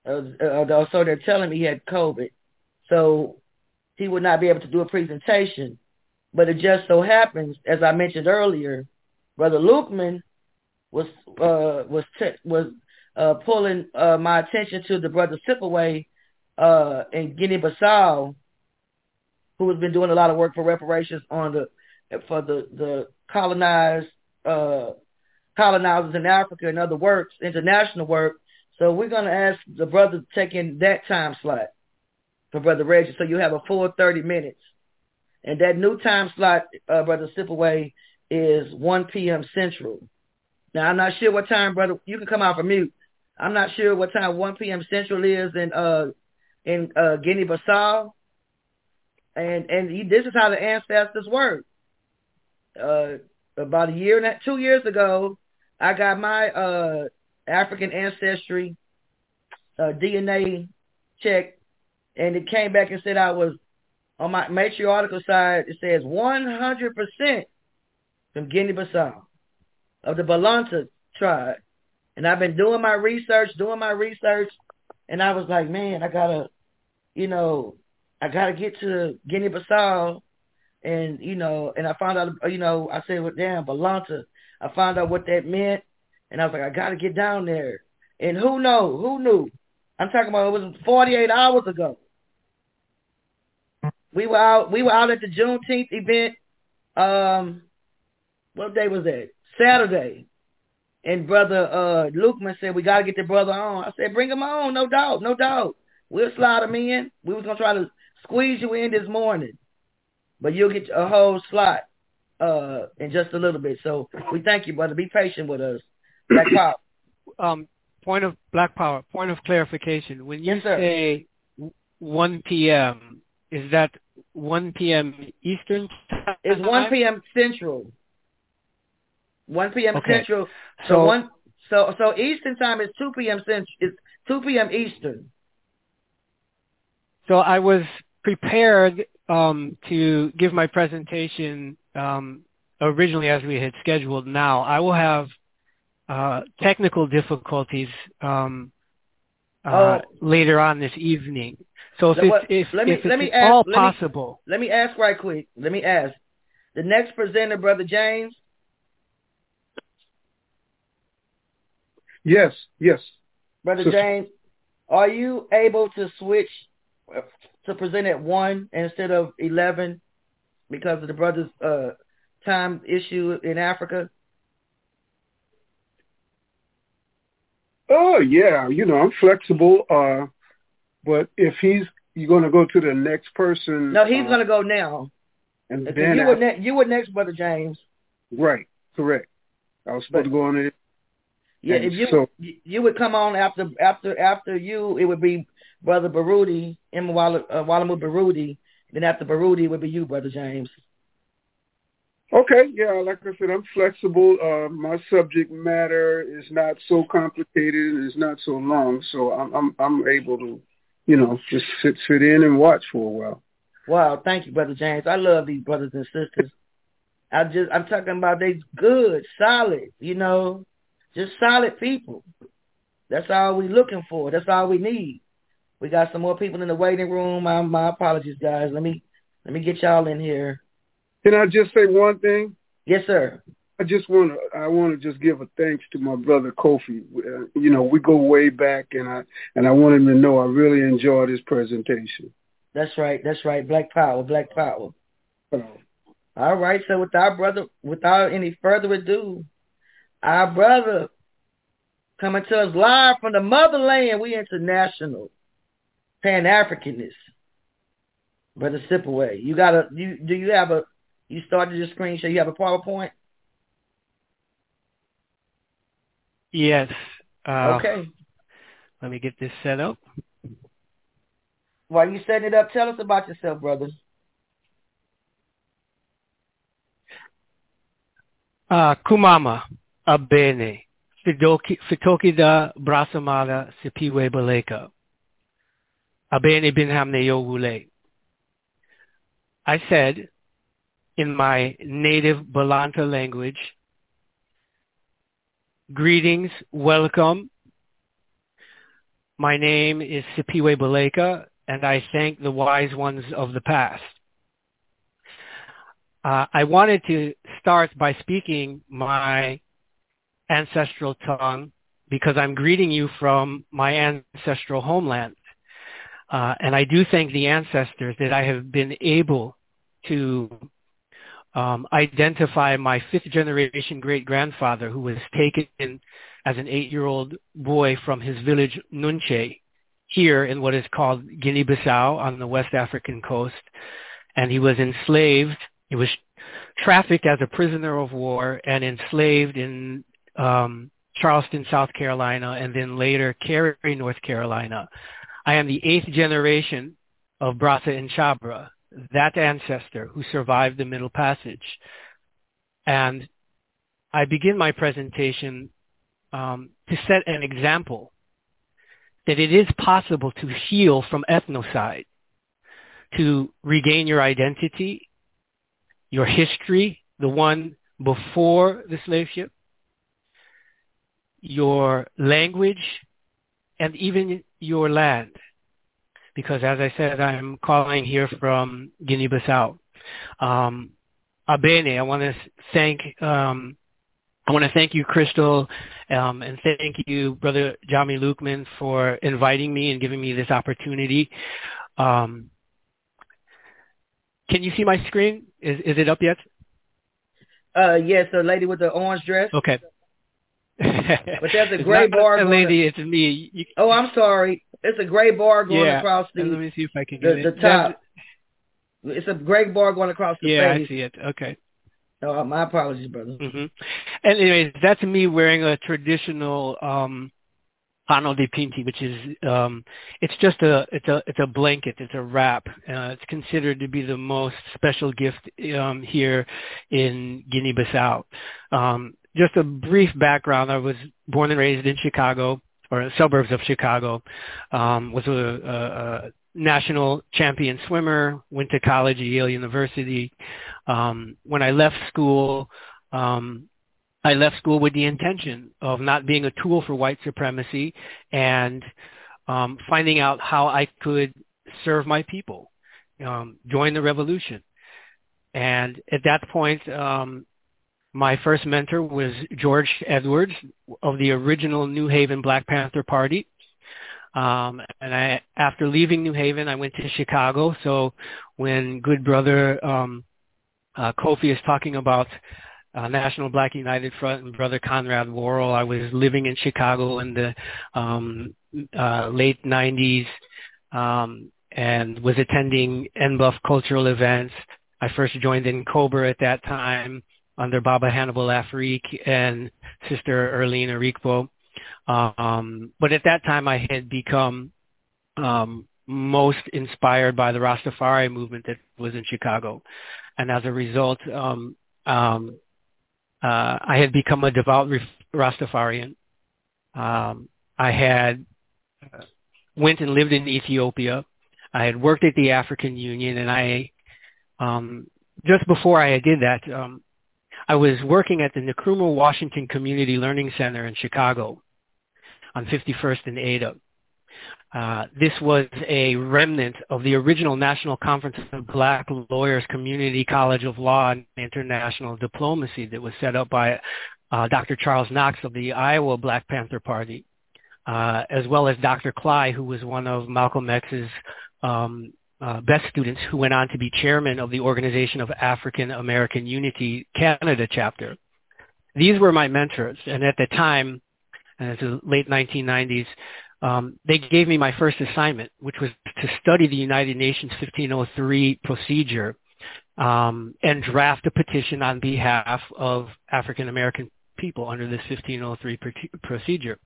Uh, uh, so they're telling me he had COVID. So he would not be able to do a presentation. But it just so happens, as I mentioned earlier, Brother Lukman was uh, was t- was uh, pulling uh, my attention to the brother Sipiwe uh, in Guinea-Bissau, who has been doing a lot of work for reparations on the for the the colonized uh, colonizers in Africa and other works, international work. So we're going to ask the brother to take in that time slot for Brother Reggie, so you have a full 30 minutes. And that new time slot, uh, Brother Sipiwe, is 1 p.m. Central. Now, I'm not sure what time, brother. You can come out from mute. I'm not sure what time 1 p.m. Central is in uh in uh Guinea-Bissau. And and this is how the ancestors work. Uh, about a year and a, two years ago, I got my uh African ancestry uh, DNA check and it came back and said I was on my matriarchal side. It says 100% from Guinea-Bissau of the Balanta tribe, and I've been doing my research, doing my research, and I was like, man, I gotta, you know, I gotta get to Guinea-Bissau, and you know, and I found out, you know, I said, well, damn, Balanta. I found out what that meant, and I was like, I gotta get down there. And who know? Who knew? I'm talking about it was 48 hours ago. We were out. We were out at the Juneteenth event. Um, what day was that? Saturday. And brother uh Lukman said we gotta get the brother on. I said bring him on, no doubt, no doubt. We'll slide him in. We was gonna try to squeeze you in this morning, but you'll get a whole slot uh in just a little bit. So we thank you, brother. Be patient with us. Black Power. Um, point of Black Power. Point of clarification. When you yes, say 1 p.m., is that 1 p.m. Eastern time? It's 1 p.m. Central. 1 p.m. Okay. Central. So, So- one so so Eastern time is 2 p.m. Central. It's 2 p.m. Eastern. So I was prepared um, to give my presentation um, originally as we had scheduled. Now I will have uh, technical difficulties um, uh, oh. later on this evening. So if let, it's, if, let me, if let me ask, all let possible. Me, let me ask right quick. Let me ask. The next presenter, Brother James. Yes, yes. Brother James, are you able to switch uh, to present at one instead of eleven because of the brother's uh, time issue in Africa? Oh yeah, you know I'm flexible. Uh, but if he's you're going to go to the next person. No, he's uh, going to go now. And then you were, after- ne- you were next, Brother James. right, correct. I was supposed But- to go on it. Yeah, And if you so- you- would come on after after after you, it would be Brother Baruti, Imawala uh, Mwalimu Baruti. Then after Baruti, it would be you, Brother James. Okay, yeah, like I said, I'm flexible. Uh, my subject matter is not so complicated and it's not so long, so I'm I'm I'm able to, you know, just sit sit in and watch for a while. Wow, thank you, Brother James. I love these brothers and sisters. I just I'm talking about they good, solid, you know, just solid people. That's all we looking for. That's all we need. We got some more people in the waiting room. My my apologies, guys. Let me let me get y'all in here. Can I just say one thing? Yes, sir. I just want to I want to just give a thanks to my brother Kofi. Uh, you know, we go way back, and I and I want him to know I really enjoyed his presentation. That's right. That's right. Black power. Black power. Uh, All right. So without brother, without any further ado, our brother coming to us live from the motherland. We international, Pan Africanist. Brother Sipiwe, you got a you do you have a you started your screen show? You have a PowerPoint? Yes. Uh, okay. Let me get this set up. While you're setting it up, tell us about yourself, brother. Uh, kumama, abene, fitoki, fitoki da brasamada sipiwe baleka. Abene bin hamne wule. I said, in my native Balanta language, greetings, welcome. My name is Sipiwe Baleka, and I thank the wise ones of the past. Uh, I wanted to start by speaking my ancestral tongue because I'm greeting you from my ancestral homeland. Uh, and I do thank the ancestors that I have been able to um, identify my fifth generation great grandfather who was taken as an eight year old boy from his village Nunche here in what is called Guinea-Bissau on the West African coast. And he was enslaved. He was trafficked as a prisoner of war and enslaved in um, Charleston, South Carolina, and then later Cary, North Carolina. I am the eighth generation of Brasa and Chabra, that ancestor who survived the Middle Passage. And I begin my presentation um, to set an example that it is possible to heal from ethnocide, to regain your identity, your history, the one before the slave ship, your language, and even your land. Because as I said, I'm calling here from Guinea-Bissau. Um, Abene, I want to thank um, I want to thank you, Krystal, um, and thank you, Brother Jami Lukman, for inviting me and giving me this opportunity. Um, can you see my screen? Is is it up yet? Uh, yes, the lady with the orange dress. Okay. But there's a gray bar. the lady, it's me. You, Oh, I'm sorry. It's a gray bar going yeah. across the Let me see if I can the, get the it. top. It's a gray bar going across the Yeah, I see it. Okay. Oh, my apologies, brother. hmm And anyways, that's me wearing a traditional um pano de pinti, which is um it's just a it's a it's a blanket, it's a wrap. Uh, it's considered to be the most special gift um here in Guinea-Bissau. Um just a brief background, I was born and raised in Chicago or suburbs of Chicago. Um was a, a, national champion swimmer, went to college at Yale University. Um, when I left school, um, I left school with the intention of not being a tool for white supremacy and um, finding out how I could serve my people, um, join the revolution. And at that point, um, my first mentor was George Edwards of the original New Haven Black Panther Party. Um, and I, after leaving New Haven, I went to Chicago. So when good brother um, uh, Kofi is talking about uh, National Black United Front and brother Conrad Worrill, I was living in Chicago in the um, uh, late 90s um, and was attending NBUF cultural events. I first joined N'COBRA at that time under Baba Hannibal Afrik and Sister Erlene Arikpo. Um, but at that time, I had become um, most inspired by the Rastafari movement that was in Chicago, and as a result, um, um, uh, I had become a devout Rastafarian. Um, I had uh, went and lived in Ethiopia. I had worked at the African Union, and I um, just before I did that, um, I was working at the Nkrumah Washington Community Learning Center in Chicago on 51st and Ada. Uh, this was a remnant of the original National Conference of Black Lawyers Community College of Law and International Diplomacy that was set up by uh, Dr. Charles Knox of the Iowa Black Panther Party, uh, as well as Dr. Cly, who was one of Malcolm X's um, uh, best students who went on to be chairman of the Organization of African American Unity Canada chapter. These were my mentors, and at the time, and the late 1990s, um, they gave me my first assignment, which was to study the United Nations 1503 procedure um, and draft a petition on behalf of African American people under this 1503 procedure.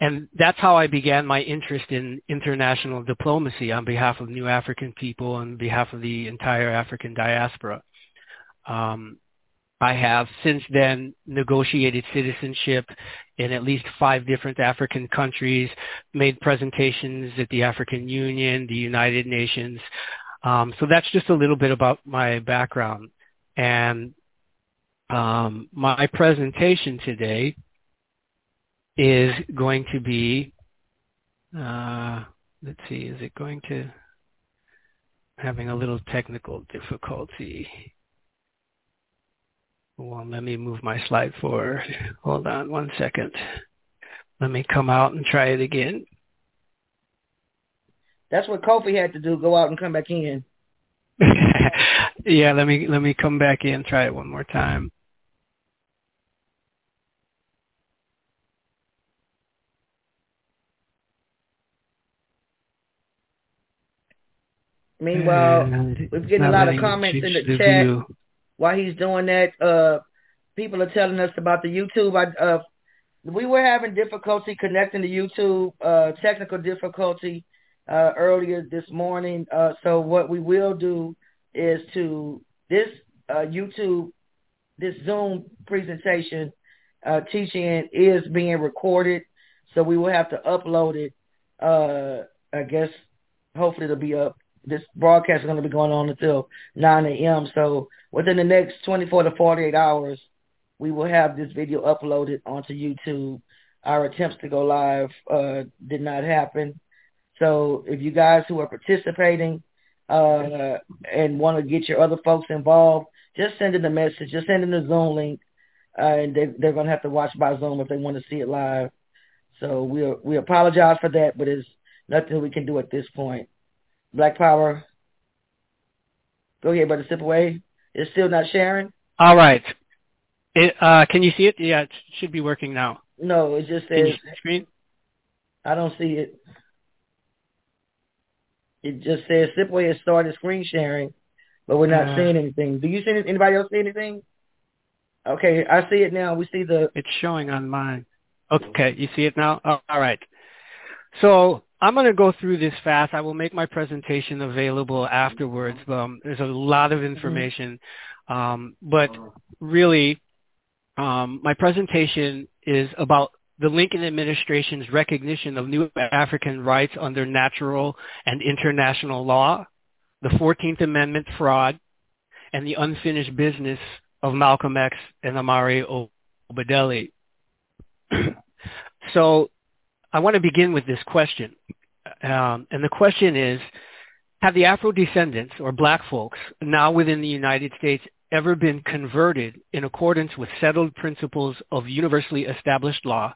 And that's how I began my interest in international diplomacy on behalf of new African people on behalf of the entire African diaspora. Um, I have since then negotiated citizenship in at least five different African countries, made presentations at the African Union, the United Nations. Um, so that's just a little bit about my background. And um, my presentation today is going to be, uh, let's see, is it going to, having a little technical difficulty. Well, let me move my slide forward. Hold on one second. Let me come out and try it again. That's what Kofi had to do, go out and come back in. yeah, let me let me come back in, try it one more time. Meanwhile, we're getting a lot of comments in the chat while he's doing that. Uh, people are telling us about the YouTube. I, uh, we were having difficulty connecting to YouTube, uh, technical difficulty uh, earlier this morning. Uh, so what we will do is to this uh, YouTube, this Zoom presentation uh, teaching is being recorded. So we will have to upload it. Uh, I guess hopefully it'll be up this broadcast is going to be going on until 9 a.m. So within the next 24 to 48 hours, we will have this video uploaded onto YouTube. Our attempts to go live uh, did not happen. So if you guys who are participating uh, and want to get your other folks involved, just send in the message. Just send in the Zoom link, uh, and they, they're going to have to watch by Zoom if they want to see it live. So we we apologize for that, but there's nothing we can do at this point. Black Power. Go ahead, brother. Step away. It's still not sharing. All right. It, uh, can you see it? Yeah, it should be working now. No, it just says screen. I don't see it. It just says Sipiwe has started screen sharing, but we're not uh, seeing anything. Do you see anybody else see anything? Okay, I see it now. We see the. It's showing on mine. Okay, you see it now. Oh, all right. So I'm going to go through this fast. I will make my presentation available afterwards. Um, there's a lot of information, um, but really, um, my presentation is about the Lincoln administration's recognition of new African rights under natural and international law, the 14th Amendment fraud, and the unfinished business of Malcolm X and Imari Obadele. so I want to begin with this question. Um, and the question is, have the Afro descendants or black folks now within the United States ever been converted in accordance with settled principles of universally established law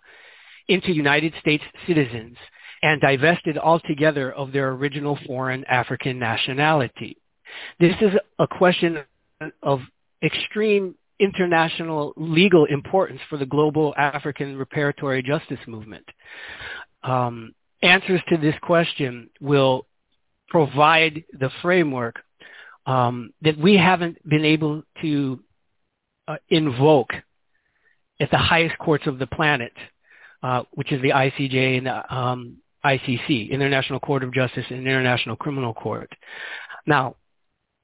into United States citizens and divested altogether of their original foreign African nationality? This is a question of extreme international legal importance for the global African reparatory justice movement. Um, answers to this question will provide the framework um, that we haven't been able to uh, invoke at the highest courts of the planet, uh, which is the ICJ and the um, ICC, International Court of Justice and International Criminal Court. Now,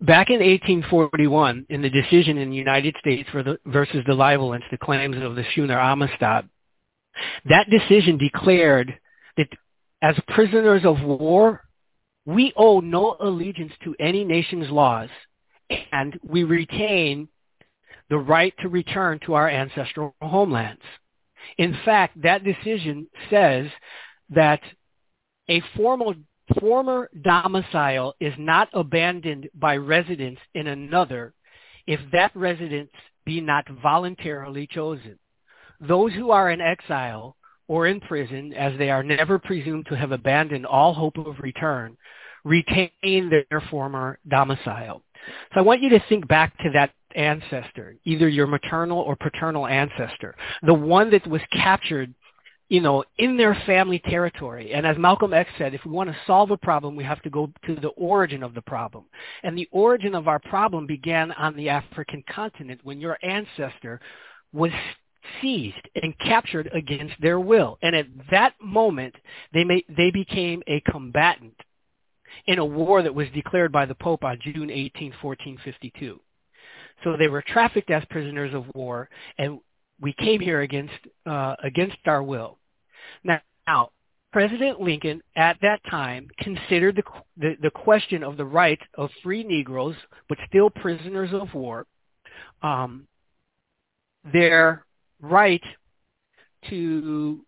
back in 1841, in the decision in the United States the, versus the Libellants, the claims of the Schooner Amistad, that decision declared that as prisoners of war, we owe no allegiance to any nation's laws, and we retain the right to return to our ancestral homelands. In fact, that decision says that a formal, former domicile is not abandoned by residents in another if that residence be not voluntarily chosen. Those who are in exile or in prison, as they are never presumed to have abandoned all hope of return, retain their former domicile. So I want you to think back to that ancestor, either your maternal or paternal ancestor, the one that was captured, you know, in their family territory. And as Malcolm X said, if we want to solve a problem, we have to go to the origin of the problem. And the origin of our problem began on the African continent when your ancestor was seized and captured against their will. And at that moment, they, may, they became a combatant in a war that was declared by the Pope on June 18, 1452. So they were trafficked as prisoners of war, and we came here against uh, against our will. Now, President Lincoln at that time considered the, the, the question of the rights of free Negroes, but still prisoners of war, um, their right to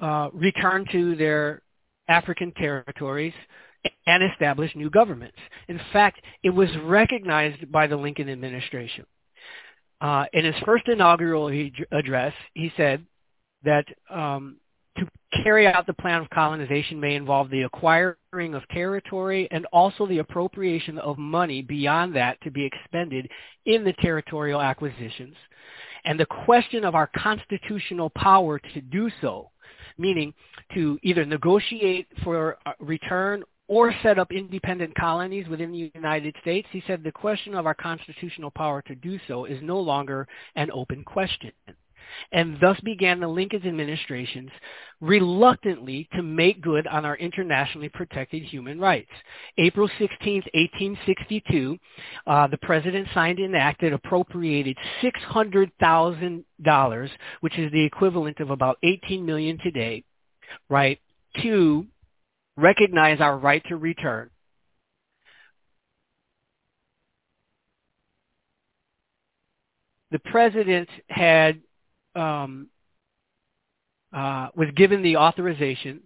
uh, return to their African territories and establish new governments. In fact, it was recognized by the Lincoln administration. Uh, in his first inaugural address, he said that um, to carry out the plan of colonization may involve the acquiring of territory and also the appropriation of money beyond that to be expended in the territorial acquisitions. And the question of our constitutional power to do so, meaning to either negotiate for return or set up independent colonies within the United States, he said the question of our constitutional power to do so is no longer an open question. And thus began the Lincoln administrations reluctantly to make good on our internationally protected human rights. April 16, 1862, uh, the president signed an act that appropriated $600,000, which is the equivalent of about 18 million today, right, to recognize our right to return. The president had um, uh, was given the authorization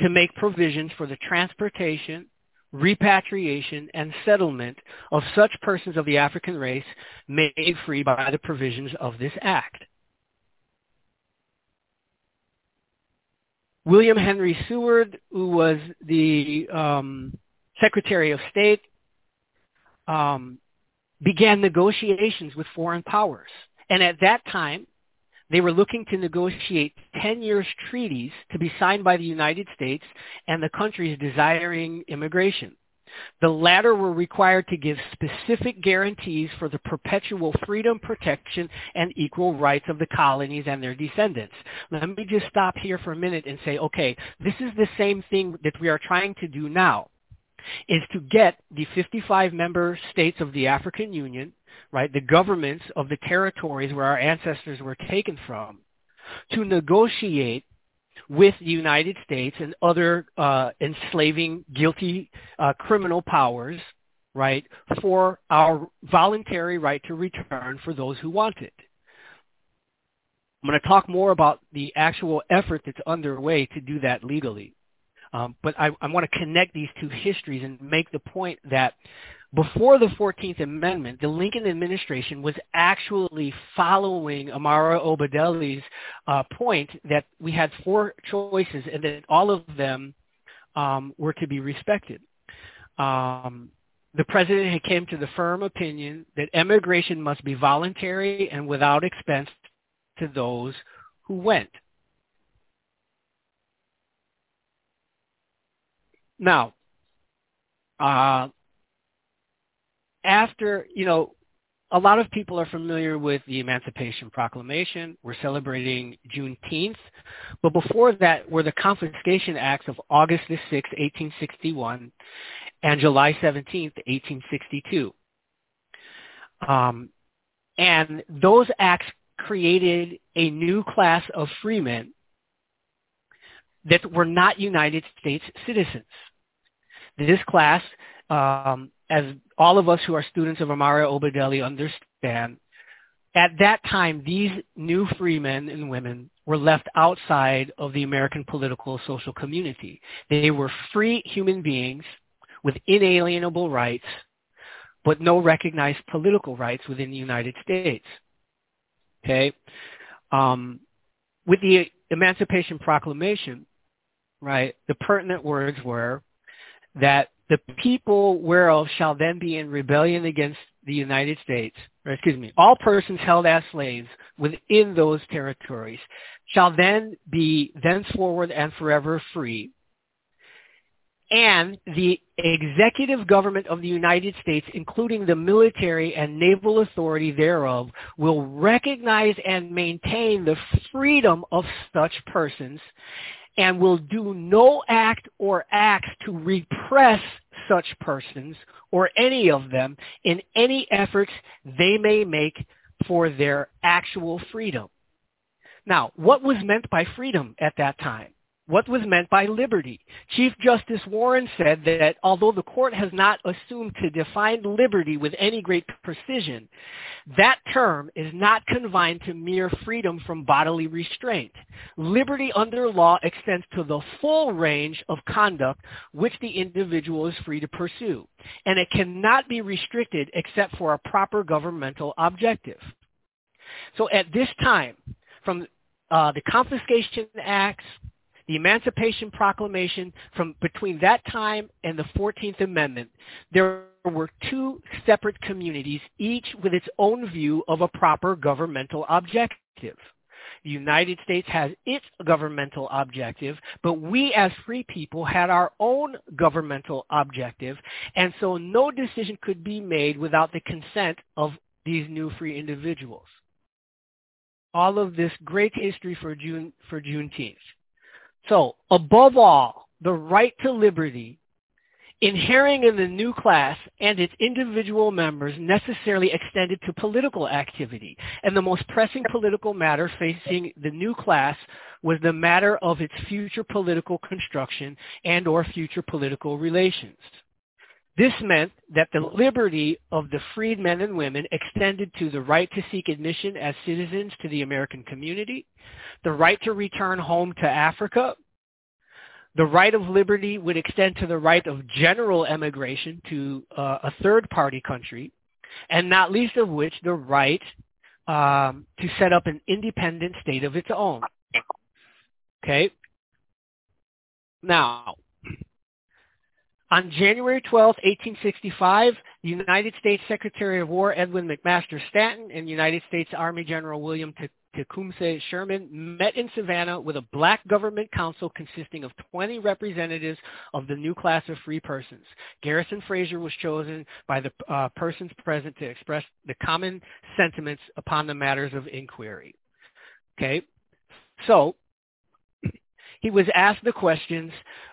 to make provisions for the transportation, repatriation, and settlement of such persons of the African race made free by the provisions of this act. William Henry Seward, who was the um, Secretary of State, um, began negotiations with foreign powers. And at that time, they were looking to negotiate 10 years treaties to be signed by the United States and the countries desiring immigration. The latter were required to give specific guarantees for the perpetual freedom, protection, and equal rights of the colonies and their descendants. Let me just stop here for a minute and say, okay, this is the same thing that we are trying to do now, is to get the 55 member states of the African Union, right, the governments of the territories where our ancestors were taken from, to negotiate with the United States and other uh, enslaving guilty uh, criminal powers, right, for our voluntary right to return for those who want it. I'm going to talk more about the actual effort that's underway to do that legally. Um, but I, I want to connect these two histories and make the point that before the 14th Amendment, the Lincoln administration was actually following Imari Obadele's uh, point that we had four choices and that all of them um, were to be respected. Um, the president had came to the firm opinion that emigration must be voluntary and without expense to those who went. Now, uh, after, you know, a lot of people are familiar with the Emancipation Proclamation. We're celebrating Juneteenth. But before that were the Confiscation Acts of August the 6th, 1861 and July 17th, 1862. Um, and those acts created a new class of freemen that were not United States citizens. This class um, as all of us who are students of Imari Obadele understand, at that time, these new free men and women were left outside of the American political social community. They were free human beings with inalienable rights, but no recognized political rights within the United States. Okay? Um, with the Emancipation Proclamation, right, the pertinent words were that the people whereof shall then be in rebellion against the United States, or excuse me, all persons held as slaves within those territories shall then be thenceforward and forever free. And the executive government of the United States, including the military and naval authority thereof, will recognize and maintain the freedom of such persons and will do no act or acts to repress such persons or any of them in any efforts they may make for their actual freedom. Now, what was meant by freedom at that time? What was meant by liberty. Chief Justice Warren said that although the court has not assumed to define liberty with any great precision, that term is not confined to mere freedom from bodily restraint. Liberty under law extends to the full range of conduct which the individual is free to pursue, and it cannot be restricted except for a proper governmental objective. So at this time, from uh, the Confiscation Acts, the Emancipation Proclamation from between that time and the 14th Amendment, there were two separate communities, each with its own view of a proper governmental objective. The United States has its governmental objective, but we as free people had our own governmental objective, and so no decision could be made without the consent of these new free individuals. All of this great history for June for Juneteenth. So, above all, the right to liberty inhering in the new class and its individual members necessarily extended to political activity. And the most pressing political matter facing the new class was the matter of its future political construction and or future political relations. This meant that the liberty of the freed men and women extended to the right to seek admission as citizens to the American community, the right to return home to Africa. The right of liberty would extend to the right of general emigration to uh, a third party country, and not least of which the right um, to set up an independent state of its own. Okay? Now, on January 12, 1865, the United States Secretary of War Edwin McMaster Stanton and United States Army General William Tecumseh Sherman met in Savannah with a black government council consisting of 20 representatives of the new class of free persons. Garrison Frazier was chosen by the uh, persons present to express the common sentiments upon the matters of inquiry. Okay, so he was asked the questions.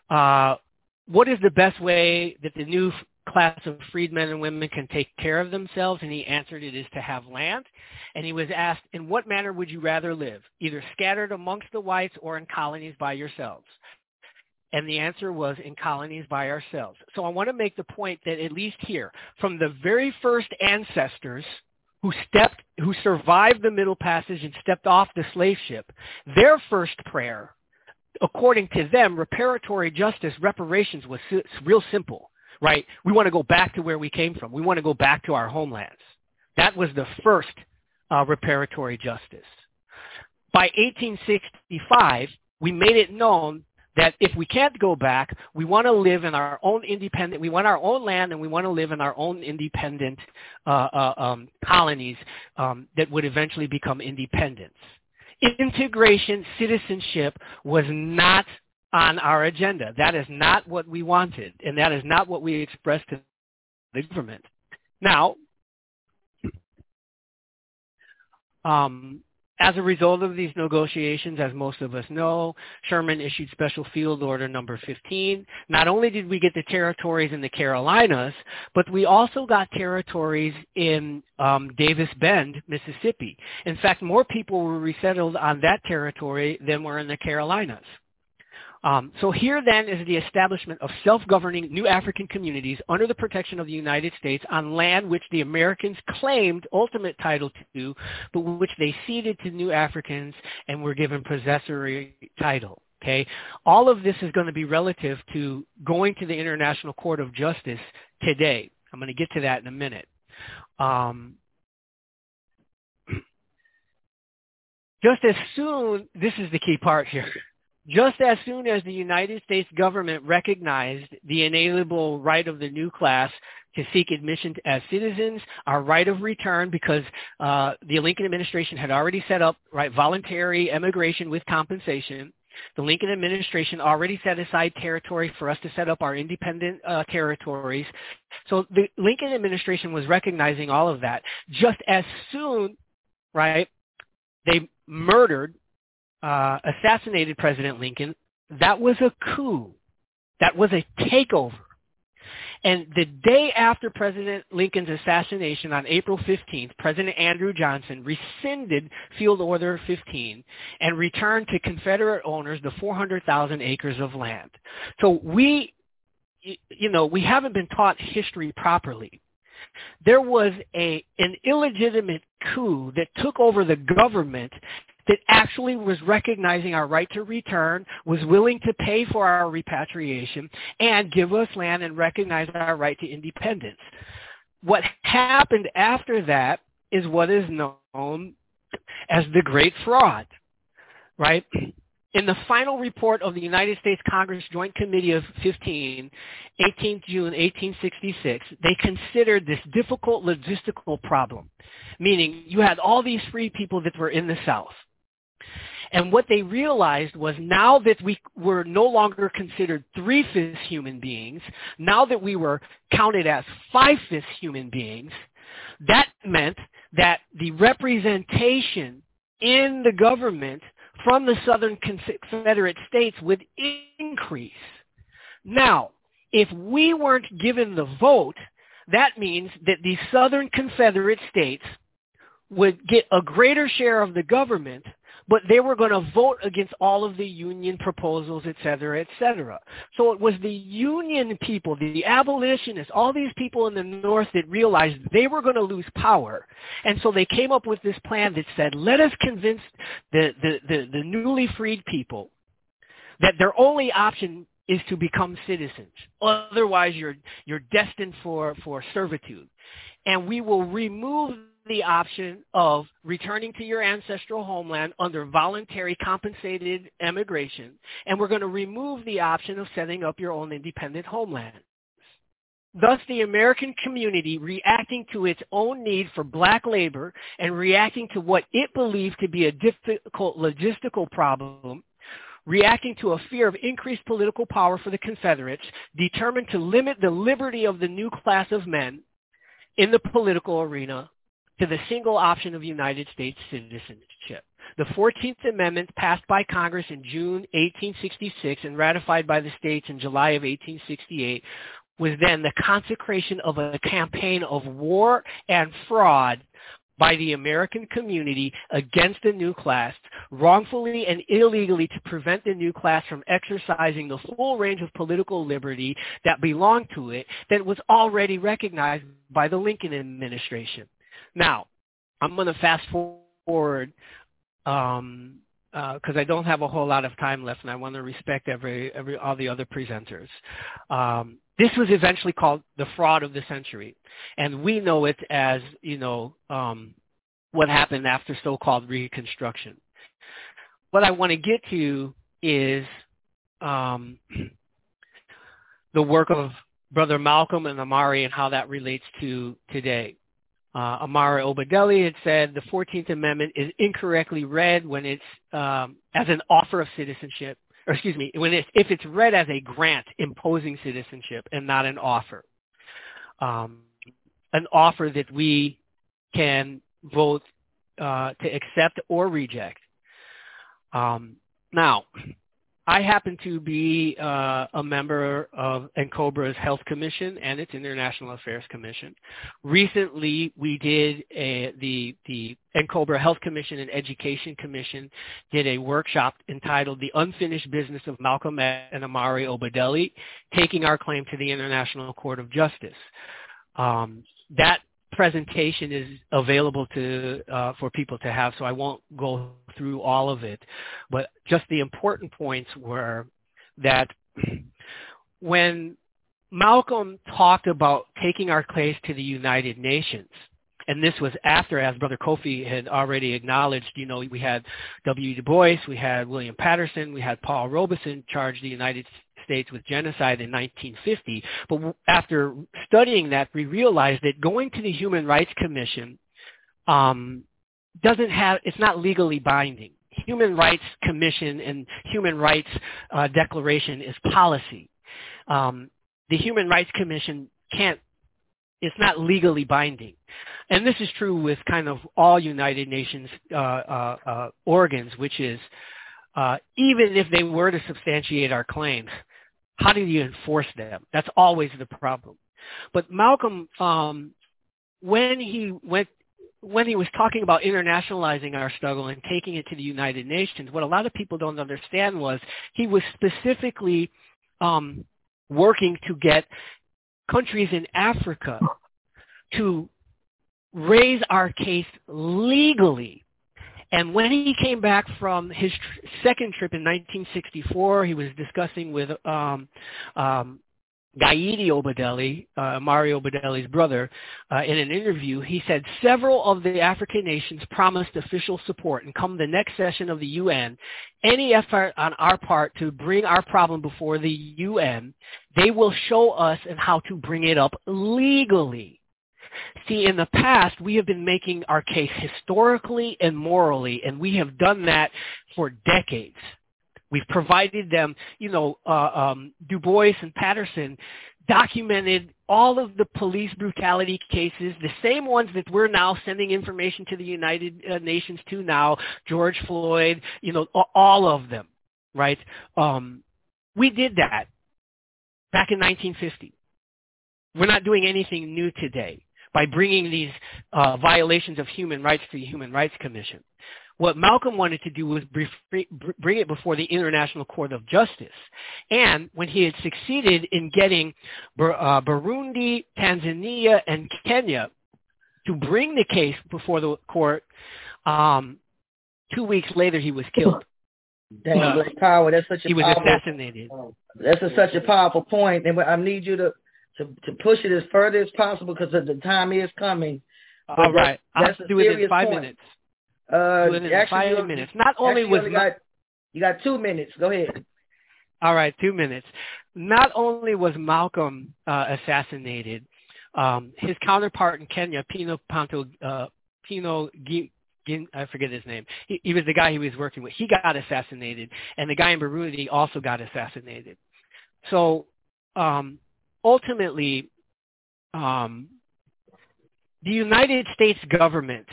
Uh, what is the best way that the new class of freedmen and women can take care of themselves? And he answered, it is to have land. And he was asked, in what manner would you rather live, either scattered amongst the whites or in colonies by yourselves? And the answer was in colonies by ourselves. So I want to make the point that at least here, from the very first ancestors who stepped, who survived the Middle Passage and stepped off the slave ship, their first prayer according to them, reparatory justice, reparations was real simple, right? We want to go back to where we came from. We want to go back to our homelands. That was the first uh, reparatory justice. By 1865, we made it known that if we can't go back, we want to live in our own independent, we want our own land and we want to live in our own independent uh, uh, um, colonies um, that would eventually become independence. Integration, citizenship was not on our agenda. That is not what we wanted, and that is not what we expressed to the government. Now, um, as a result of these negotiations, as most of us know, Sherman issued Special Field Order number 15. Not only did we get the territories in the Carolinas, but we also got territories in um, Davis Bend, Mississippi. In fact, more people were resettled on that territory than were in the Carolinas. Um, so here then is the establishment of self-governing new African communities under the protection of the United States on land which the Americans claimed ultimate title to, but which they ceded to new Africans and were given possessory title. Okay, all of this is going to be relative to going to the International Court of Justice today. I'm going to get to that in a minute. Um, just as soon, this is the key part here. Just as soon as the United States government recognized the inalienable right of the new class to seek admission as citizens, our right of return, because uh, the Lincoln administration had already set up right voluntary emigration with compensation. The Lincoln administration already set aside territory for us to set up our independent uh, territories. So the Lincoln administration was recognizing all of that. Just as soon, right, they murdered uh, assassinated President Lincoln, that was a coup. That was a takeover. And the day after President Lincoln's assassination on April 15th, President Andrew Johnson rescinded Field Order 15 and returned to Confederate owners the 400,000 acres of land. So we, you know, we haven't been taught history properly. There was a, an illegitimate coup that took over the government that actually was recognizing our right to return, was willing to pay for our repatriation, and give us land and recognize our right to independence. What happened after that is what is known as the Great Fraud, right? In the final report of the United States Congress Joint Committee of 15, 18 June 1866, they considered this difficult logistical problem, meaning you had all these free people that were in the South. And what they realized was now that we were no longer considered three-fifths human beings, now that we were counted as five-fifths human beings, that meant that the representation in the government from the Southern Confederate States would increase. Now, if we weren't given the vote, that means that the Southern Confederate States would get a greater share of the government but they were going to vote against all of the union proposals, et cetera, et cetera. So it was the union people, the abolitionists, all these people in the North that realized they were going to lose power. And so they came up with this plan that said, let us convince the, the, the, the newly freed people that their only option is to become citizens. Otherwise, you're, you're destined for, for servitude. And we will remove the option of returning to your ancestral homeland under voluntary compensated emigration, and we're going to remove the option of setting up your own independent homeland. Thus, the American community, reacting to its own need for black labor and reacting to what it believed to be a difficult logistical problem, reacting to a fear of increased political power for the Confederates, determined to limit the liberty of the new class of men in the political arena to the single option of United States citizenship. The 14th Amendment passed by Congress in June 1866 and ratified by the states in July of 1868 was then the consecration of a campaign of war and fraud by the American community against the new class, wrongfully and illegally to prevent the new class from exercising the full range of political liberty that belonged to it that was already recognized by the Lincoln administration. Now, I'm going to fast forward um, because uh, I don't have a whole lot of time left, and I want to respect every every all the other presenters. Um, this was eventually called the fraud of the century, and we know it as you know um, what happened after so-called Reconstruction. What I want to get to is um, the work of Brother Malcolm and Imari and how that relates to today. Uh, Imari Obadele had said the 14th Amendment is incorrectly read when it's um, as an offer of citizenship, or excuse me, when it's, if it's read as a grant imposing citizenship and not an offer. Um, an offer that we can vote uh, to accept or reject. Um, now, I happen to be uh, a member of N'COBRA's Health Commission and its International Affairs Commission. Recently, we did a, the the NCOBRA Health Commission and Education Commission did a workshop entitled "The Unfinished Business of Malcolm and Imari Obadele: Taking Our Claim to the International Court of Justice." Um, that presentation is available to uh, for people to have, so I won't go through all of it. But just the important points were that when Malcolm talked about taking our case to the United Nations, and this was after, as Brother Kofi had already acknowledged, you know, we had W. Du Bois, we had William Patterson, we had Paul Robeson charged the United States with genocide in 1950. But after studying that, we realized that going to the Human Rights Commission um, doesn't have, it's not legally binding. Human Rights Commission and Human Rights uh, Declaration is policy. Um, the Human Rights Commission can't it's not legally binding. And this is true with kind of all United Nations uh, uh, uh, organs, which is uh, even if they were to substantiate our claims, how do you enforce them? That's always the problem. But Malcolm, um, when he went, when he was talking about internationalizing our struggle and taking it to the United Nations, what a lot of people don't understand was he was specifically um, working to get countries in Africa to raise our case legally and when he came back from his tr- second trip in 1964, he was discussing with um, um, Gaidi Obadele, uh, Imari Obadele's brother, uh, in an interview, he said several of the African nations promised official support and come the next session of the UN, any effort on our part to bring our problem before the UN, they will show us and how to bring it up legally. See, in the past, we have been making our case historically and morally, and we have done that for decades. We've provided them, you know, uh, um, Du Bois and Patterson documented all of the police brutality cases, the same ones that we're now sending information to the United uh, Nations to now, George Floyd, you know, all of them, right? Um, we did that back in 1950. We're not doing anything new today by bringing these uh, violations of human rights to the Human Rights Commission. What Malcolm wanted to do was bring it before the International Court of Justice. And when he had succeeded in getting uh, Burundi, Tanzania, and Kenya to bring the case before the court, um, two weeks later he was killed. Dang, uh, power. That's such a he was powerful, assassinated. That's a, such a powerful point, and I need you to to to push it as further as possible because the time is coming. But All right, I'll do it in five point. minutes. Uh, do it in actually, five minutes. Not only was you got, you got two minutes. Go ahead. All right, two minutes. Not only was Malcolm uh, assassinated, um, his counterpart in Kenya, Pino Panto, uh, Pino Gin, I forget his name. He, he was the guy he was working with. He got assassinated, and the guy in Burundi also got assassinated. So um, ultimately, um, the United States government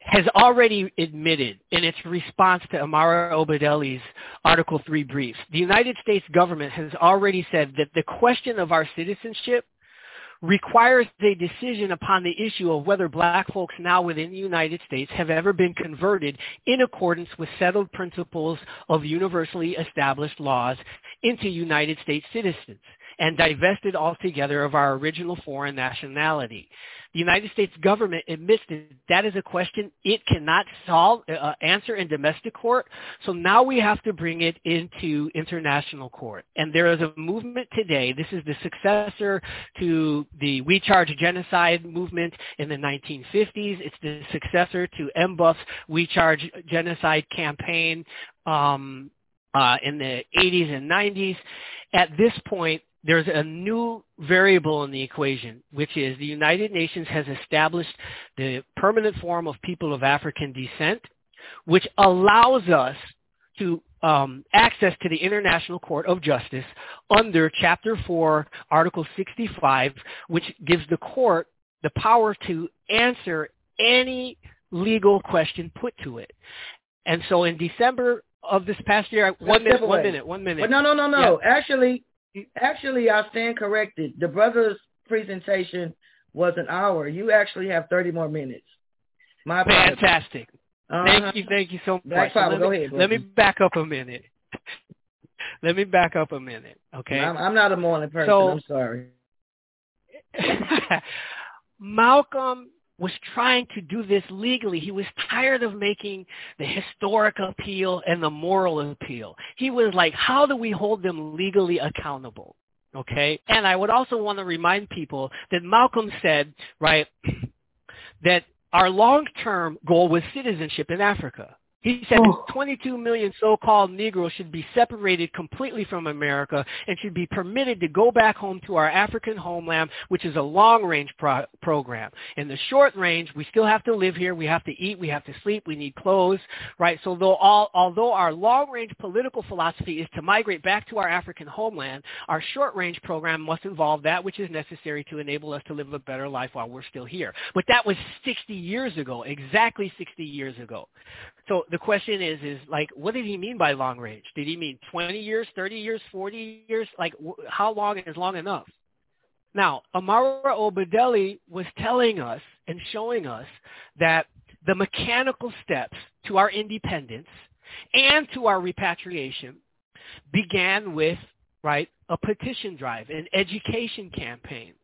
has already admitted in its response to Imari Obadele's Article 3 briefs, the United States government has already said that the question of our citizenship requires a decision upon the issue of whether black folks now within the United States have ever been converted in accordance with settled principles of universally established laws into United States citizens. And divested altogether of our original foreign nationality. The United States government admits that that is a question it cannot solve, uh, answer in domestic court. So now we have to bring it into international court. And there is a movement today. This is the successor to the We Charge Genocide movement in the 1950s. It's the successor to NBUF's We Charge Genocide campaign um, uh, in the 80s and 90s. At this point, there's a new variable in the equation, which is the United Nations has established the permanent forum of people of African descent, which allows us to um, access to the International Court of Justice under Chapter 4, Article 65, which gives the court the power to answer any legal question put to it. And so in December of this past year, one minute, one minute, one minute. But no, no, no, no. Yeah. Actually, actually, I stand corrected. The brother's presentation was an hour. You actually have 30 more minutes. My Fantastic. Uh-huh. Thank you, thank you so much. So let, go me, ahead, let me back up a minute. let me back up a minute, okay? I'm, I'm not a morning person. So, I'm sorry. Malcolm was trying to do this legally. He was tired of making the historic appeal and the moral appeal. He was like, how do we hold them legally accountable? Okay? And I would also want to remind people that Malcolm said, right, that our long-term goal was citizenship in Africa. He said oh. 22 million so-called Negroes should be separated completely from America and should be permitted to go back home to our African homeland, which is a long-range pro- program. In the short range, we still have to live here. We have to eat. We have to sleep. We need clothes, right? So though all, although our long-range political philosophy is to migrate back to our African homeland, our short-range program must involve that which is necessary to enable us to live a better life while we're still here. But that was 60 years ago, exactly 60 years ago. So the question is, is like, what did he mean by long range? Did he mean 20 years, 30 years, 40 years? Like, how long is long enough? Now, Imari Obadele was telling us and showing us that the mechanical steps to our independence and to our repatriation began with, right, a petition drive, an education campaign,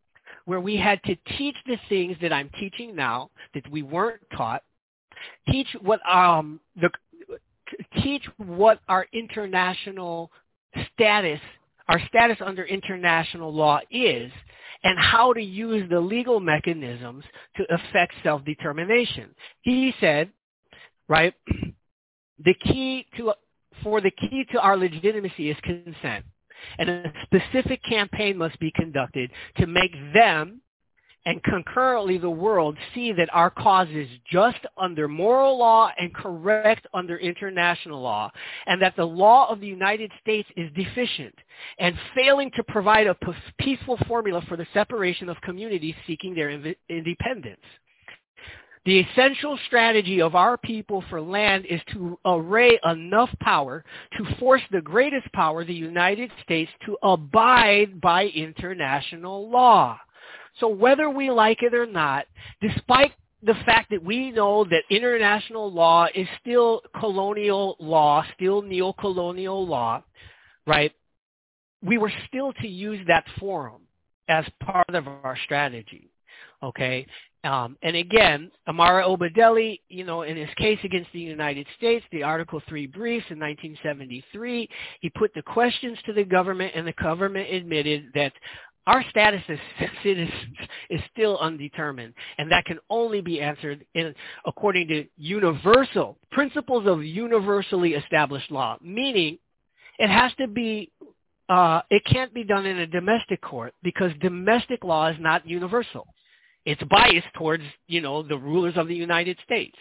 where we had to teach the things that I'm teaching now that we weren't taught teach what um the teach what our international status our status under international law is and how to use the legal mechanisms to affect self-determination. He said, right, the key to for the key to our legitimacy is consent. And a specific campaign must be conducted to make them and concurrently the world see that our cause is just under moral law and correct under international law, and that the law of the United States is deficient and failing to provide a peaceful formula for the separation of communities seeking their independence. The essential strategy of our people for land is to array enough power to force the greatest power, the United States, to abide by international law. So whether we like it or not, despite the fact that we know that international law is still colonial law, still neo-colonial law, right? We were still to use that forum as part of our strategy. Okay. Um, and again, Imari Obadele, you know, in his case against the United States, the Article 3 briefs in 1973, he put the questions to the government and the government admitted that our status as citizens is still undetermined, and that can only be answered in, according to universal principles of universally established law, meaning it has to be, uh, it can't be done in a domestic court because domestic law is not universal. It's biased towards, you know, the rulers of the United States.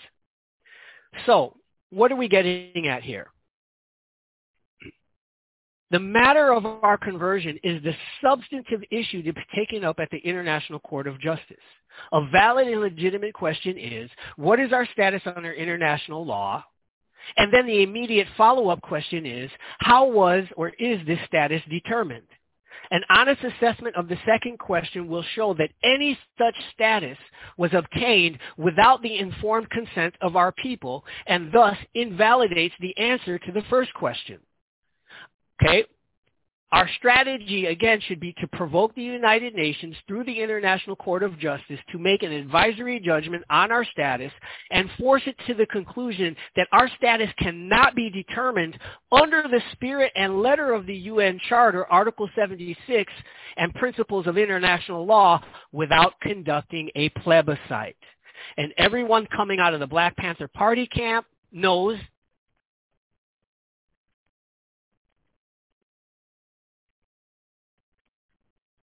So, what are we getting at here? The matter of our conversion is the substantive issue to be taken up at the International Court of Justice. A valid and legitimate question is, what is our status under international law? And then the immediate follow-up question is, how was or is this status determined? An honest assessment of the second question will show that any such status was obtained without the informed consent of our people and thus invalidates the answer to the first question. Okay? Our strategy, again, should be to provoke the United Nations through the International Court of Justice to make an advisory judgment on our status and force it to the conclusion that our status cannot be determined under the spirit and letter of the UN Charter, Article 76, and principles of international law without conducting a plebiscite. And everyone coming out of the Black Panther Party camp knows